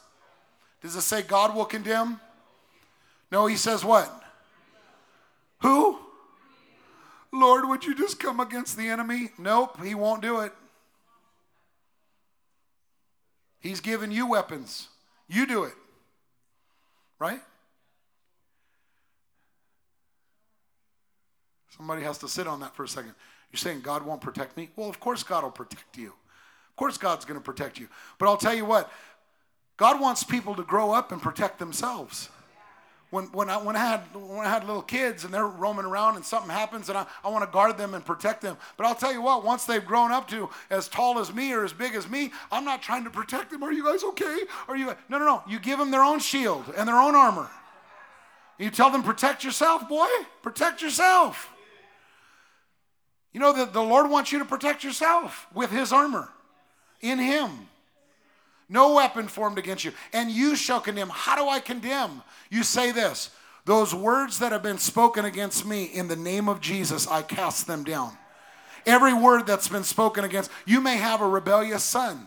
B: Does it say God will condemn? No, he says what? Who? Lord, would you just come against the enemy? Nope, he won't do it. He's given you weapons. You do it. Right? Somebody has to sit on that for a second. You're saying God won't protect me? Well, of course God will protect you. Of course God's going to protect you. But I'll tell you what, God wants people to grow up and protect themselves when, when, I, when, I had, when I had little kids and they're roaming around and something happens and I, I want to guard them and protect them. But I'll tell you what, once they've grown up to as tall as me or as big as me, I'm not trying to protect them. Are you guys okay? Are you? No, no, no. You give them their own shield and their own armor. You tell them, protect yourself, boy. Protect yourself. You know that the Lord wants you to protect yourself with His armor in Him. No weapon formed against you. And you shall condemn. How do I condemn? You say this those words that have been spoken against me in the name of Jesus, I cast them down. Every word that's been spoken against, you may have a rebellious son.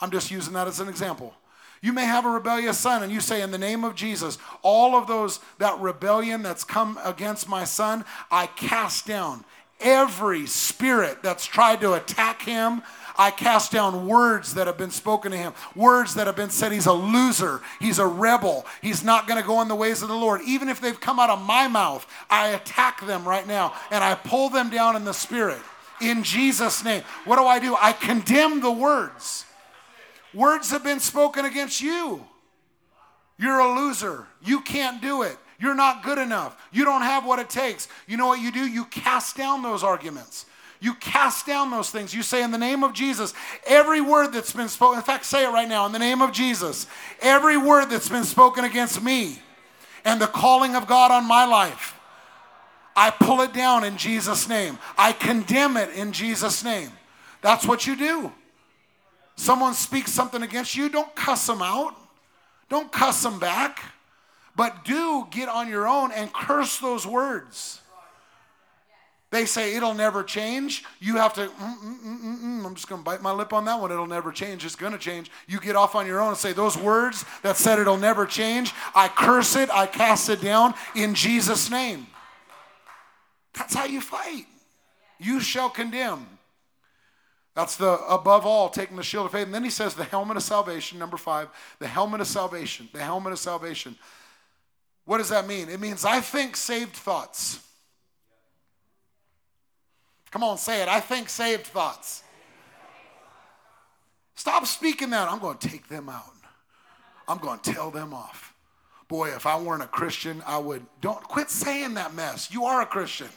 B: I'm just using that as an example. You may have a rebellious son, and you say, In the name of Jesus, all of those, that rebellion that's come against my son, I cast down. Every spirit that's tried to attack him, I cast down words that have been spoken to him, words that have been said he's a loser, he's a rebel, he's not going to go in the ways of the Lord. Even if they've come out of my mouth, I attack them right now and I pull them down in the spirit. In Jesus' name. What do I do? I condemn the words. Words have been spoken against you. You're a loser. You can't do it. You're not good enough. You don't have what it takes. You know what you do? You cast down those arguments. You cast down those things. You say, in the name of Jesus, every word that's been spoken, in fact, say it right now, in the name of Jesus, every word that's been spoken against me and the calling of God on my life, I pull it down in Jesus' name. I condemn it in Jesus' name. That's what you do. Someone speaks something against you, don't cuss them out. Don't cuss them back. But do get on your own and curse those words. They say it'll never change. You have to, mm, mm, mm, I'm just going to bite my lip on that one. It'll never change. It's going to change. You get off on your own and say, Those words that said it'll never change, I curse it, I cast it down in Jesus' name. That's how you fight. You shall condemn. That's the above all, taking the shield of faith. And then he says the helmet of salvation, number five, the helmet of salvation, the helmet of salvation. What does that mean? It means I think saved thoughts. Come on, say it. I think saved thoughts. Stop speaking that. I'm going to take them out. I'm going to tell them off. Boy, if I weren't a Christian, I would. Don't quit saying that mess. You are a Christian.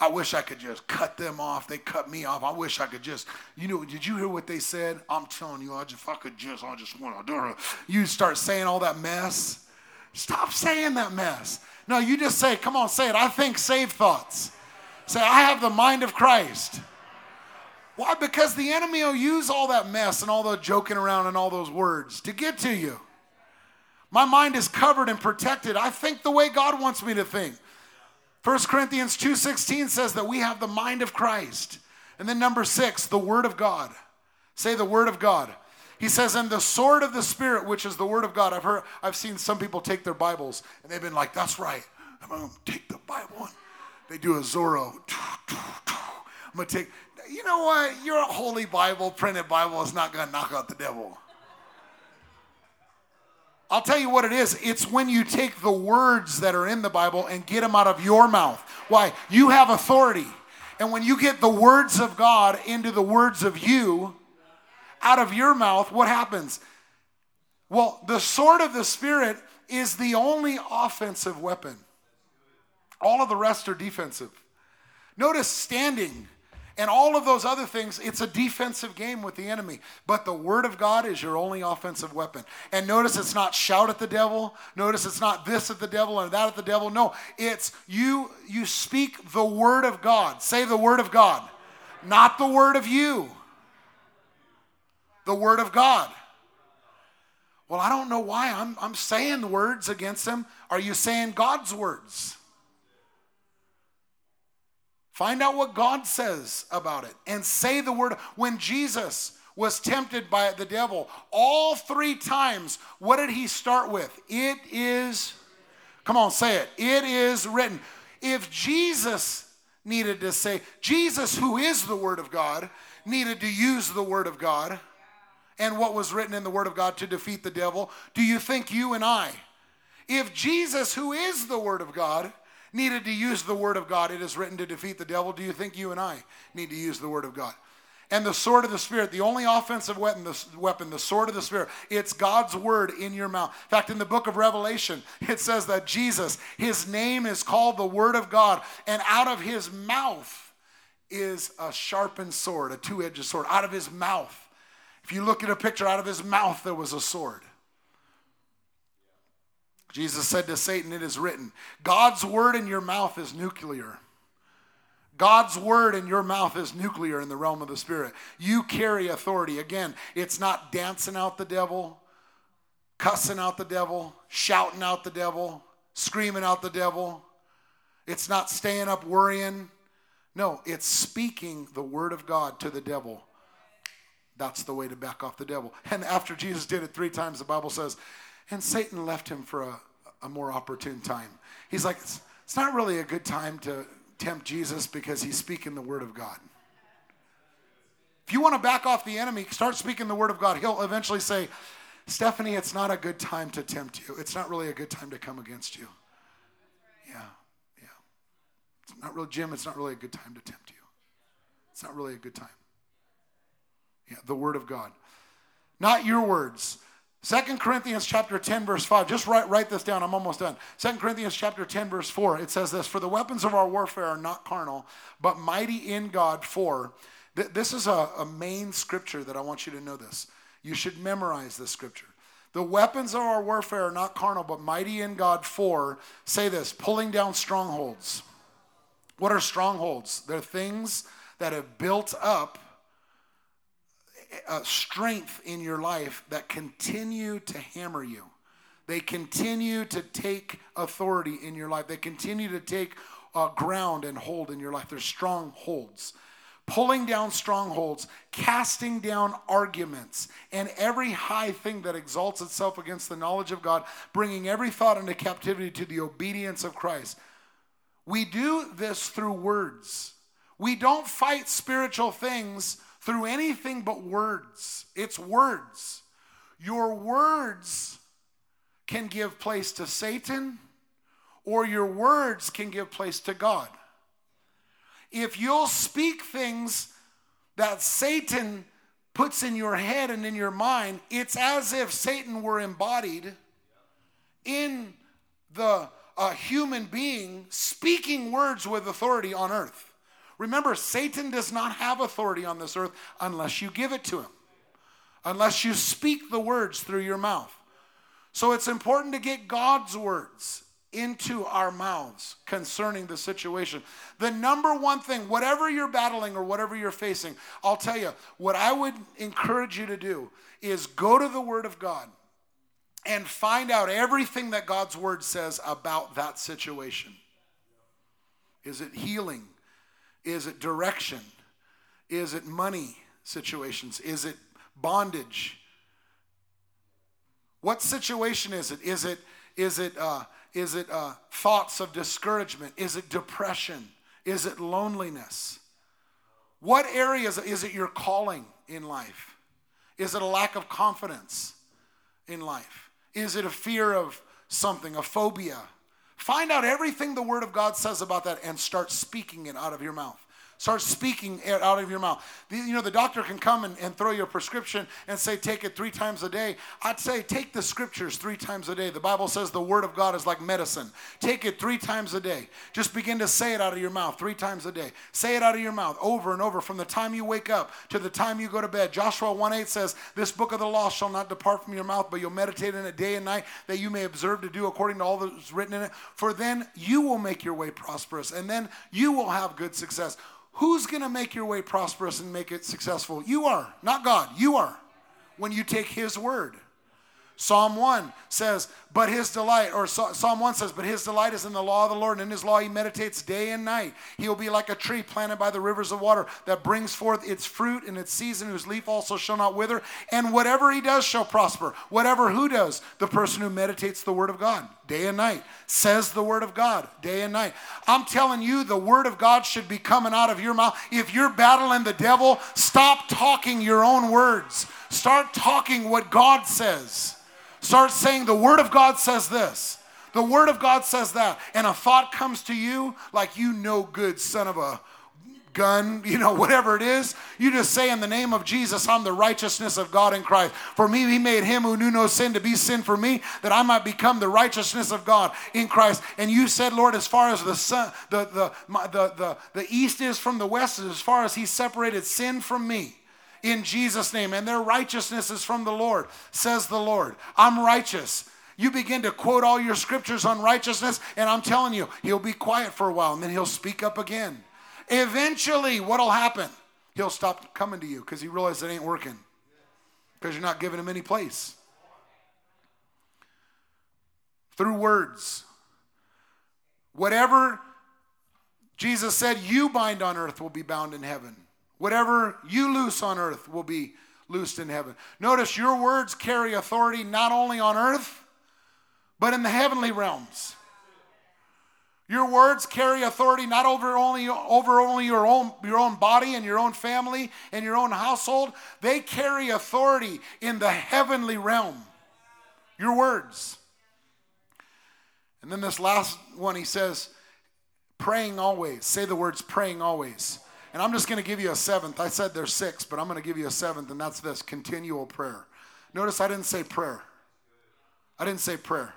B: I wish I could just cut them off. They cut me off. I wish I could just, you know, did you hear what they said? I'm telling you, I just, if I could just, I just want to do it. You start saying all that mess. Stop saying that mess. No, you just say, come on, say it. I think save thoughts. Say, I have the mind of Christ. Why? Because the enemy will use all that mess and all the joking around and all those words to get to you. My mind is covered and protected. I think the way God wants me to think. 1 Corinthians 2:16 says that we have the mind of Christ. And then number 6, the word of God. Say the word of God. He says, and the sword of the Spirit, which is the word of God. I've heard, I've seen some people take their Bibles and they've been like, that's right. I'm gonna take the Bible. They do a Zorro. I'm gonna take, you know what? Your holy Bible, printed Bible, is not gonna knock out the devil. I'll tell you what it is. It's when you take the words that are in the Bible and get them out of your mouth. Why? You have authority. And when you get the words of God into the words of you, out of your mouth, what happens? Well, the sword of the Spirit is the only offensive weapon. All of the rest are defensive. Notice standing and all of those other things, it's a defensive game with the enemy. But the word of God is your only offensive weapon. And notice it's not shout at the devil. Notice it's not this at the devil or that at the devil. No, it's you you speak the word of God. Say the word of God. Not the word of you. The word of God. Well, I don't know why I'm, I'm saying words against him. Are you saying God's words? Find out what God says about it and say the word. When Jesus was tempted by the devil, all three times, what did he start with? It is, come on, say it. It is written. If Jesus needed to say, Jesus, who is the Word of God, needed to use the Word of God and what was written in the Word of God to defeat the devil, do you think you and I, if Jesus, who is the Word of God, needed to use the word of God. It is written to defeat the devil. Do you think you and I need to use the word of God? And the sword of the Spirit, the only offensive weapon the, weapon, the sword of the Spirit, it's God's word in your mouth. In fact, in the book of Revelation, it says that Jesus, his name is called the Word of God, and out of his mouth is a sharpened sword, a two edged sword. Out of his mouth. If you look at a picture, out of his mouth there was a sword. Jesus said to Satan, It is written, God's word in your mouth is nuclear. God's word in your mouth is nuclear in the realm of the spirit. You carry authority. Again, it's not dancing out the devil, cussing out the devil, shouting out the devil, screaming out the devil. It's not staying up worrying. No, it's speaking the word of God to the devil. That's the way to back off the devil. And after Jesus did it three times, the Bible says, and Satan left him for a, a more opportune time. He's like, it's, it's not really a good time to tempt Jesus because he's speaking the word of God. If you want to back off the enemy, start speaking the word of God. He'll eventually say, Stephanie, it's not a good time to tempt you. It's not really a good time to come against you. Yeah, yeah. It's not really, Jim, it's not really a good time to tempt you. It's not really a good time. Yeah, the word of God. Not your words. Second Corinthians chapter 10 verse 5. Just write, write this down. I'm almost done. Second Corinthians chapter 10 verse 4. It says this, "For the weapons of our warfare are not carnal, but mighty in God for." Th- this is a, a main scripture that I want you to know this. You should memorize this scripture. The weapons of our warfare are not carnal, but mighty in God for, say this, pulling down strongholds. What are strongholds? They're things that have built up strength in your life that continue to hammer you. They continue to take authority in your life. They continue to take uh, ground and hold in your life. They're strongholds. Pulling down strongholds, casting down arguments, and every high thing that exalts itself against the knowledge of God, bringing every thought into captivity to the obedience of Christ. We do this through words. We don't fight spiritual things through anything but words. It's words. Your words can give place to Satan, or your words can give place to God. If you'll speak things that Satan puts in your head and in your mind, it's as if Satan were embodied in the uh, human being speaking words with authority on earth. Remember, Satan does not have authority on this earth unless you give it to him, unless you speak the words through your mouth. So it's important to get God's words into our mouths concerning the situation. The number one thing, whatever you're battling or whatever you're facing, I'll tell you, what I would encourage you to do is go to the Word of God and find out everything that God's Word says about that situation. Is it healing? Is it direction? Is it money situations? Is it bondage? What situation is it? Is it is it uh, is it uh, thoughts of discouragement? Is it depression? Is it loneliness? What areas is it your calling in life? Is it a lack of confidence in life? Is it a fear of something, a phobia? Find out everything the Word of God says about that and start speaking it out of your mouth. Start speaking out of your mouth. You know, the doctor can come and, and throw you a prescription and say, take it three times a day. I'd say, take the scriptures three times a day. The Bible says the word of God is like medicine. Take it three times a day. Just begin to say it out of your mouth three times a day. Say it out of your mouth over and over from the time you wake up to the time you go to bed. Joshua 1 8 says, This book of the law shall not depart from your mouth, but you'll meditate in it day and night, that you may observe to do according to all that's written in it. For then you will make your way prosperous, and then you will have good success. Who's going to make your way prosperous and make it successful? You are, not God. You are. When you take His word. Psalm 1 says, but his delight, or Psalm 1 says, but his delight is in the law of the Lord, and in his law he meditates day and night. He will be like a tree planted by the rivers of water that brings forth its fruit in its season, whose leaf also shall not wither. And whatever he does shall prosper. Whatever who does? The person who meditates the word of God day and night, says the word of God day and night. I'm telling you, the word of God should be coming out of your mouth. If you're battling the devil, stop talking your own words. Start talking what God says. Start saying, The Word of God says this. The Word of God says that. And a thought comes to you like you no good son of a gun, you know, whatever it is, you just say in the name of Jesus, I'm the righteousness of God in Christ. For me, He made Him who knew no sin to be sin for me, that I might become the righteousness of God in Christ. And you said, Lord, as far as the sun, the the the the, the east is from the west, as far as He separated sin from me in Jesus' name. And their righteousness is from the Lord, says the Lord. I'm righteous. You begin to quote all your scriptures on righteousness, and I'm telling you, he'll be quiet for a while and then he'll speak up again. Eventually, what'll happen? He'll stop coming to you because he realizes it ain't working because you're not giving him any place. Through words. Whatever Jesus said you bind on earth will be bound in heaven. Whatever you loose on earth will be loosed in heaven. Notice your words carry authority not only on earth, but in the heavenly realms. Your words carry authority not over only over only your own your own body and your own family and your own household. They carry authority in the heavenly realm. Your words. And then this last one he says, praying always. Say the words praying always. And I'm just going to give you a seventh. I said there's six, but I'm going to give you a seventh, and that's this continual prayer. Notice I didn't say prayer. I didn't say prayer.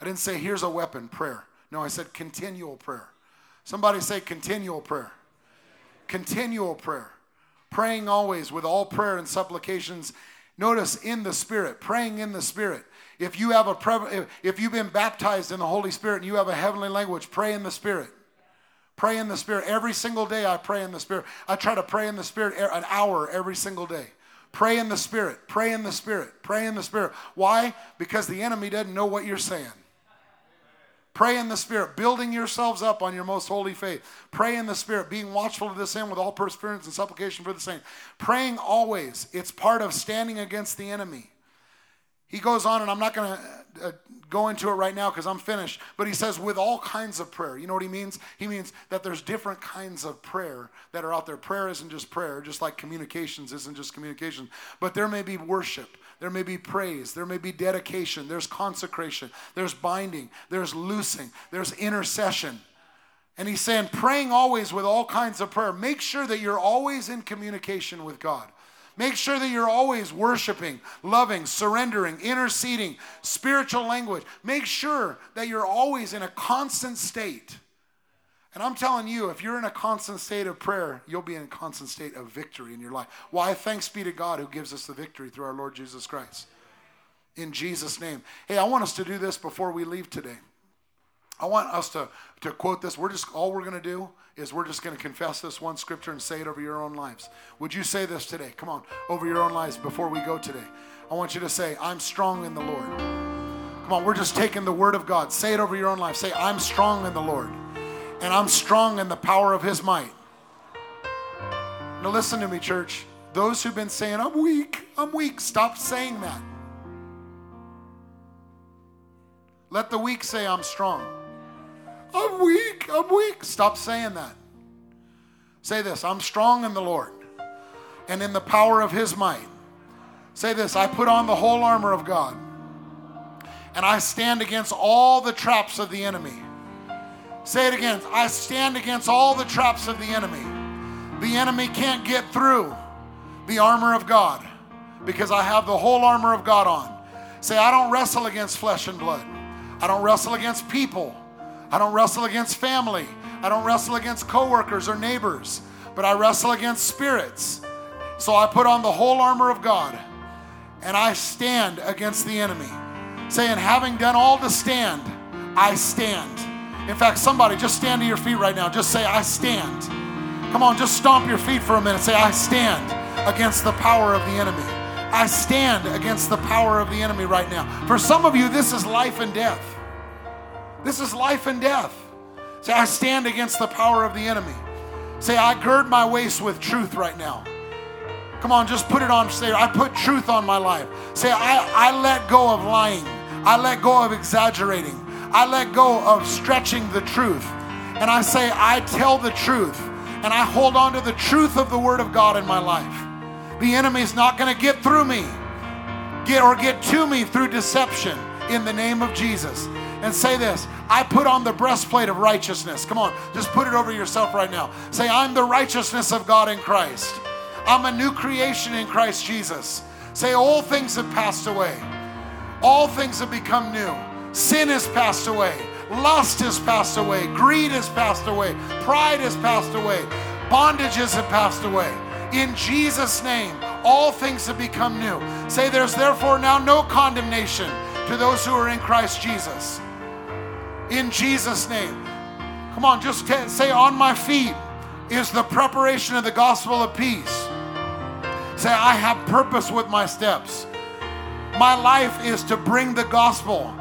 B: I didn't say here's a weapon, prayer. No, I said continual prayer. Somebody say continual prayer. Continual prayer. Praying always with all prayer and supplications. Notice in the Spirit, praying in the Spirit. If you have a if you've been baptized in the Holy Spirit and you have a heavenly language, pray in the Spirit. Pray in the Spirit. Every single day I pray in the Spirit. I try to pray in the Spirit an hour every single day. Pray in the Spirit. Pray in the Spirit. Pray in the Spirit. Why? Because the enemy doesn't know what you're saying. Pray in the Spirit, building yourselves up on your most holy faith. Pray in the Spirit, being watchful to this end with all perseverance and supplication for the saints. Praying always. It's part of standing against the enemy. He goes on, and I'm not going to uh, go into it right now because I'm finished, but he says, with all kinds of prayer. You know what he means? He means that there's different kinds of prayer that are out there. Prayer isn't just prayer, just like communications isn't just communication, but there may be worship. There may be praise. There may be dedication. There's consecration. There's binding. There's loosing. There's intercession. And he's saying, praying always with all kinds of prayer. Make sure that you're always in communication with God. Make sure that you're always worshiping, loving, surrendering, interceding, spiritual language. Make sure that you're always in a constant state. And I'm telling you, if you're in a constant state of prayer, you'll be in a constant state of victory in your life. Why? Thanks be to God who gives us the victory through our Lord Jesus Christ. In Jesus' name. Hey, I want us to do this before we leave today. I want us to, to quote this. We're just all we're going to do is we're just going to confess this one scripture and say it over your own lives. Would you say this today? Come on, over your own lives before we go today. I want you to say, I'm strong in the Lord. Come on, we're just taking the word of God. Say it over your own life. Say, I'm strong in the Lord. And I'm strong in the power of his might. Now, listen to me, church. Those who've been saying, I'm weak, I'm weak, stop saying that. Let the weak say, I'm strong. I'm weak, I'm weak. Stop saying that. Say this I'm strong in the Lord and in the power of his might. Say this I put on the whole armor of God and I stand against all the traps of the enemy. Say it again. I stand against all the traps of the enemy. The enemy can't get through the armor of God because I have the whole armor of God on. Say, I don't wrestle against flesh and blood. I don't wrestle against people. I don't wrestle against family. I don't wrestle against coworkers or neighbors, but I wrestle against spirits. So I put on the whole armor of God and I stand against the enemy, saying, having done all to stand, I stand. In fact, somebody just stand to your feet right now. Just say, I stand. Come on, just stomp your feet for a minute. Say, I stand against the power of the enemy. I stand against the power of the enemy right now. For some of you, this is life and death. This is life and death. Say, I stand against the power of the enemy. Say, I gird my waist with truth right now. Come on, just put it on. Say, I put truth on my life. Say, I, I let go of lying. I let go of exaggerating. I let go of stretching the truth. And I say, I tell the truth. And I hold on to the truth of the Word of God in my life. The enemy's not going to get through me get or get to me through deception in the name of Jesus and say this I put on the breastplate of righteousness. Come on, just put it over yourself right now. Say, I'm the righteousness of God in Christ. I'm a new creation in Christ Jesus. Say, all things have passed away, all things have become new. Sin has passed away, lust has passed away, greed has passed away, pride has passed away, bondages have passed away. In Jesus' name, all things have become new. Say, there's therefore now no condemnation to those who are in Christ Jesus in Jesus' name. Come on, just say, On my feet is the preparation of the gospel of peace. Say, I have purpose with my steps. My life is to bring the gospel.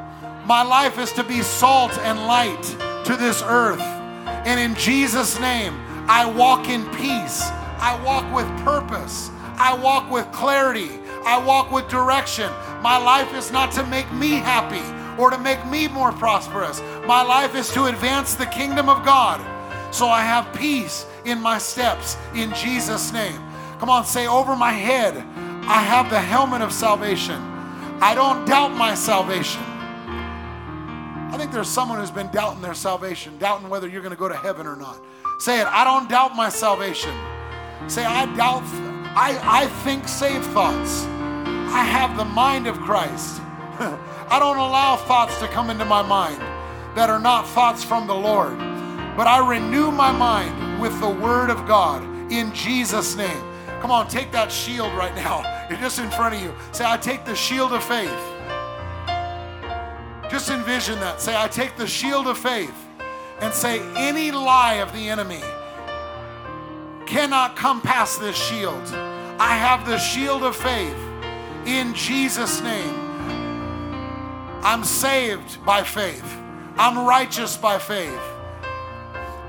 B: My life is to be salt and light to this earth. And in Jesus' name, I walk in peace. I walk with purpose. I walk with clarity. I walk with direction. My life is not to make me happy or to make me more prosperous. My life is to advance the kingdom of God. So I have peace in my steps in Jesus' name. Come on, say over my head, I have the helmet of salvation. I don't doubt my salvation. I think there's someone who's been doubting their salvation, doubting whether you're going to go to heaven or not. Say it, I don't doubt my salvation. Say, I doubt, I, I think saved thoughts. I have the mind of Christ. I don't allow thoughts to come into my mind that are not thoughts from the Lord, but I renew my mind with the Word of God in Jesus' name. Come on, take that shield right now. It's just in front of you. Say, I take the shield of faith. Just envision that. Say, I take the shield of faith and say, any lie of the enemy cannot come past this shield. I have the shield of faith in Jesus' name. I'm saved by faith. I'm righteous by faith.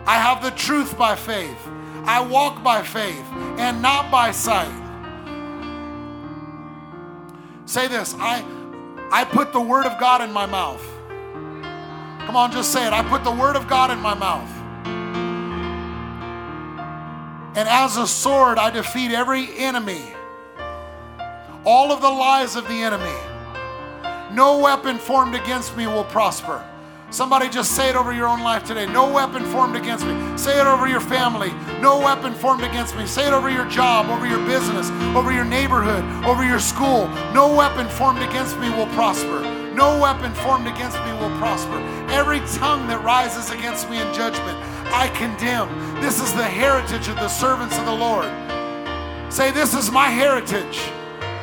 B: I have the truth by faith. I walk by faith and not by sight. Say this I, I put the word of God in my mouth. Come on, just say it. I put the word of God in my mouth. And as a sword, I defeat every enemy, all of the lies of the enemy. No weapon formed against me will prosper. Somebody just say it over your own life today. No weapon formed against me. Say it over your family. No weapon formed against me. Say it over your job, over your business, over your neighborhood, over your school. No weapon formed against me will prosper. No weapon formed against me will prosper. Every tongue that rises against me in judgment, I condemn. This is the heritage of the servants of the Lord. Say, This is my heritage.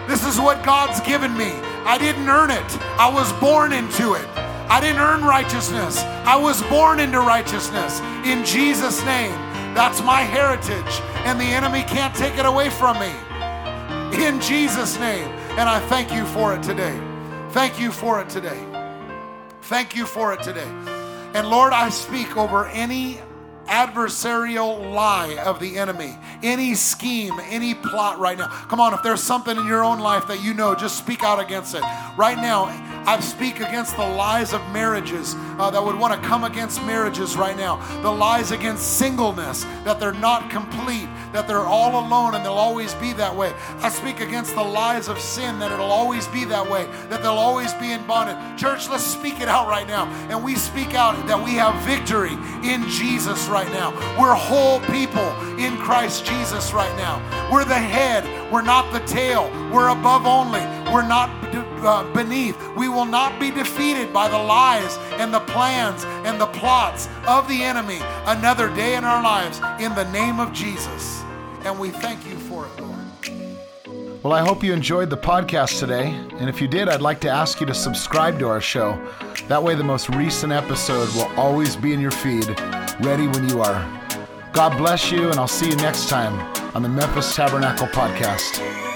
B: This is what God's given me. I didn't earn it, I was born into it. I didn't earn righteousness, I was born into righteousness. In Jesus' name, that's my heritage, and the enemy can't take it away from me. In Jesus' name. And I thank you for it today. Thank you for it today. Thank you for it today. And Lord, I speak over any adversarial lie of the enemy, any scheme, any plot right now. Come on, if there's something in your own life that you know, just speak out against it. Right now, I speak against the lies of marriages uh, that would want to come against marriages right now. The lies against singleness, that they're not complete, that they're all alone and they'll always be that way. I speak against the lies of sin, that it'll always be that way, that they'll always be in bondage. Church, let's speak it out right now. And we speak out that we have victory in Jesus right now. We're whole people in Christ Jesus right now. We're the head, we're not the tail. We're above only, we're not uh, beneath. We will not be defeated by the lies and the plans and the plots of the enemy another day in our lives in the name of Jesus. And we thank you for it, Lord.
A: Well, I hope you enjoyed the podcast today. And if you did, I'd like to ask you to subscribe to our show. That way, the most recent episode will always be in your feed, ready when you are. God bless you, and I'll see you next time on the Memphis Tabernacle Podcast.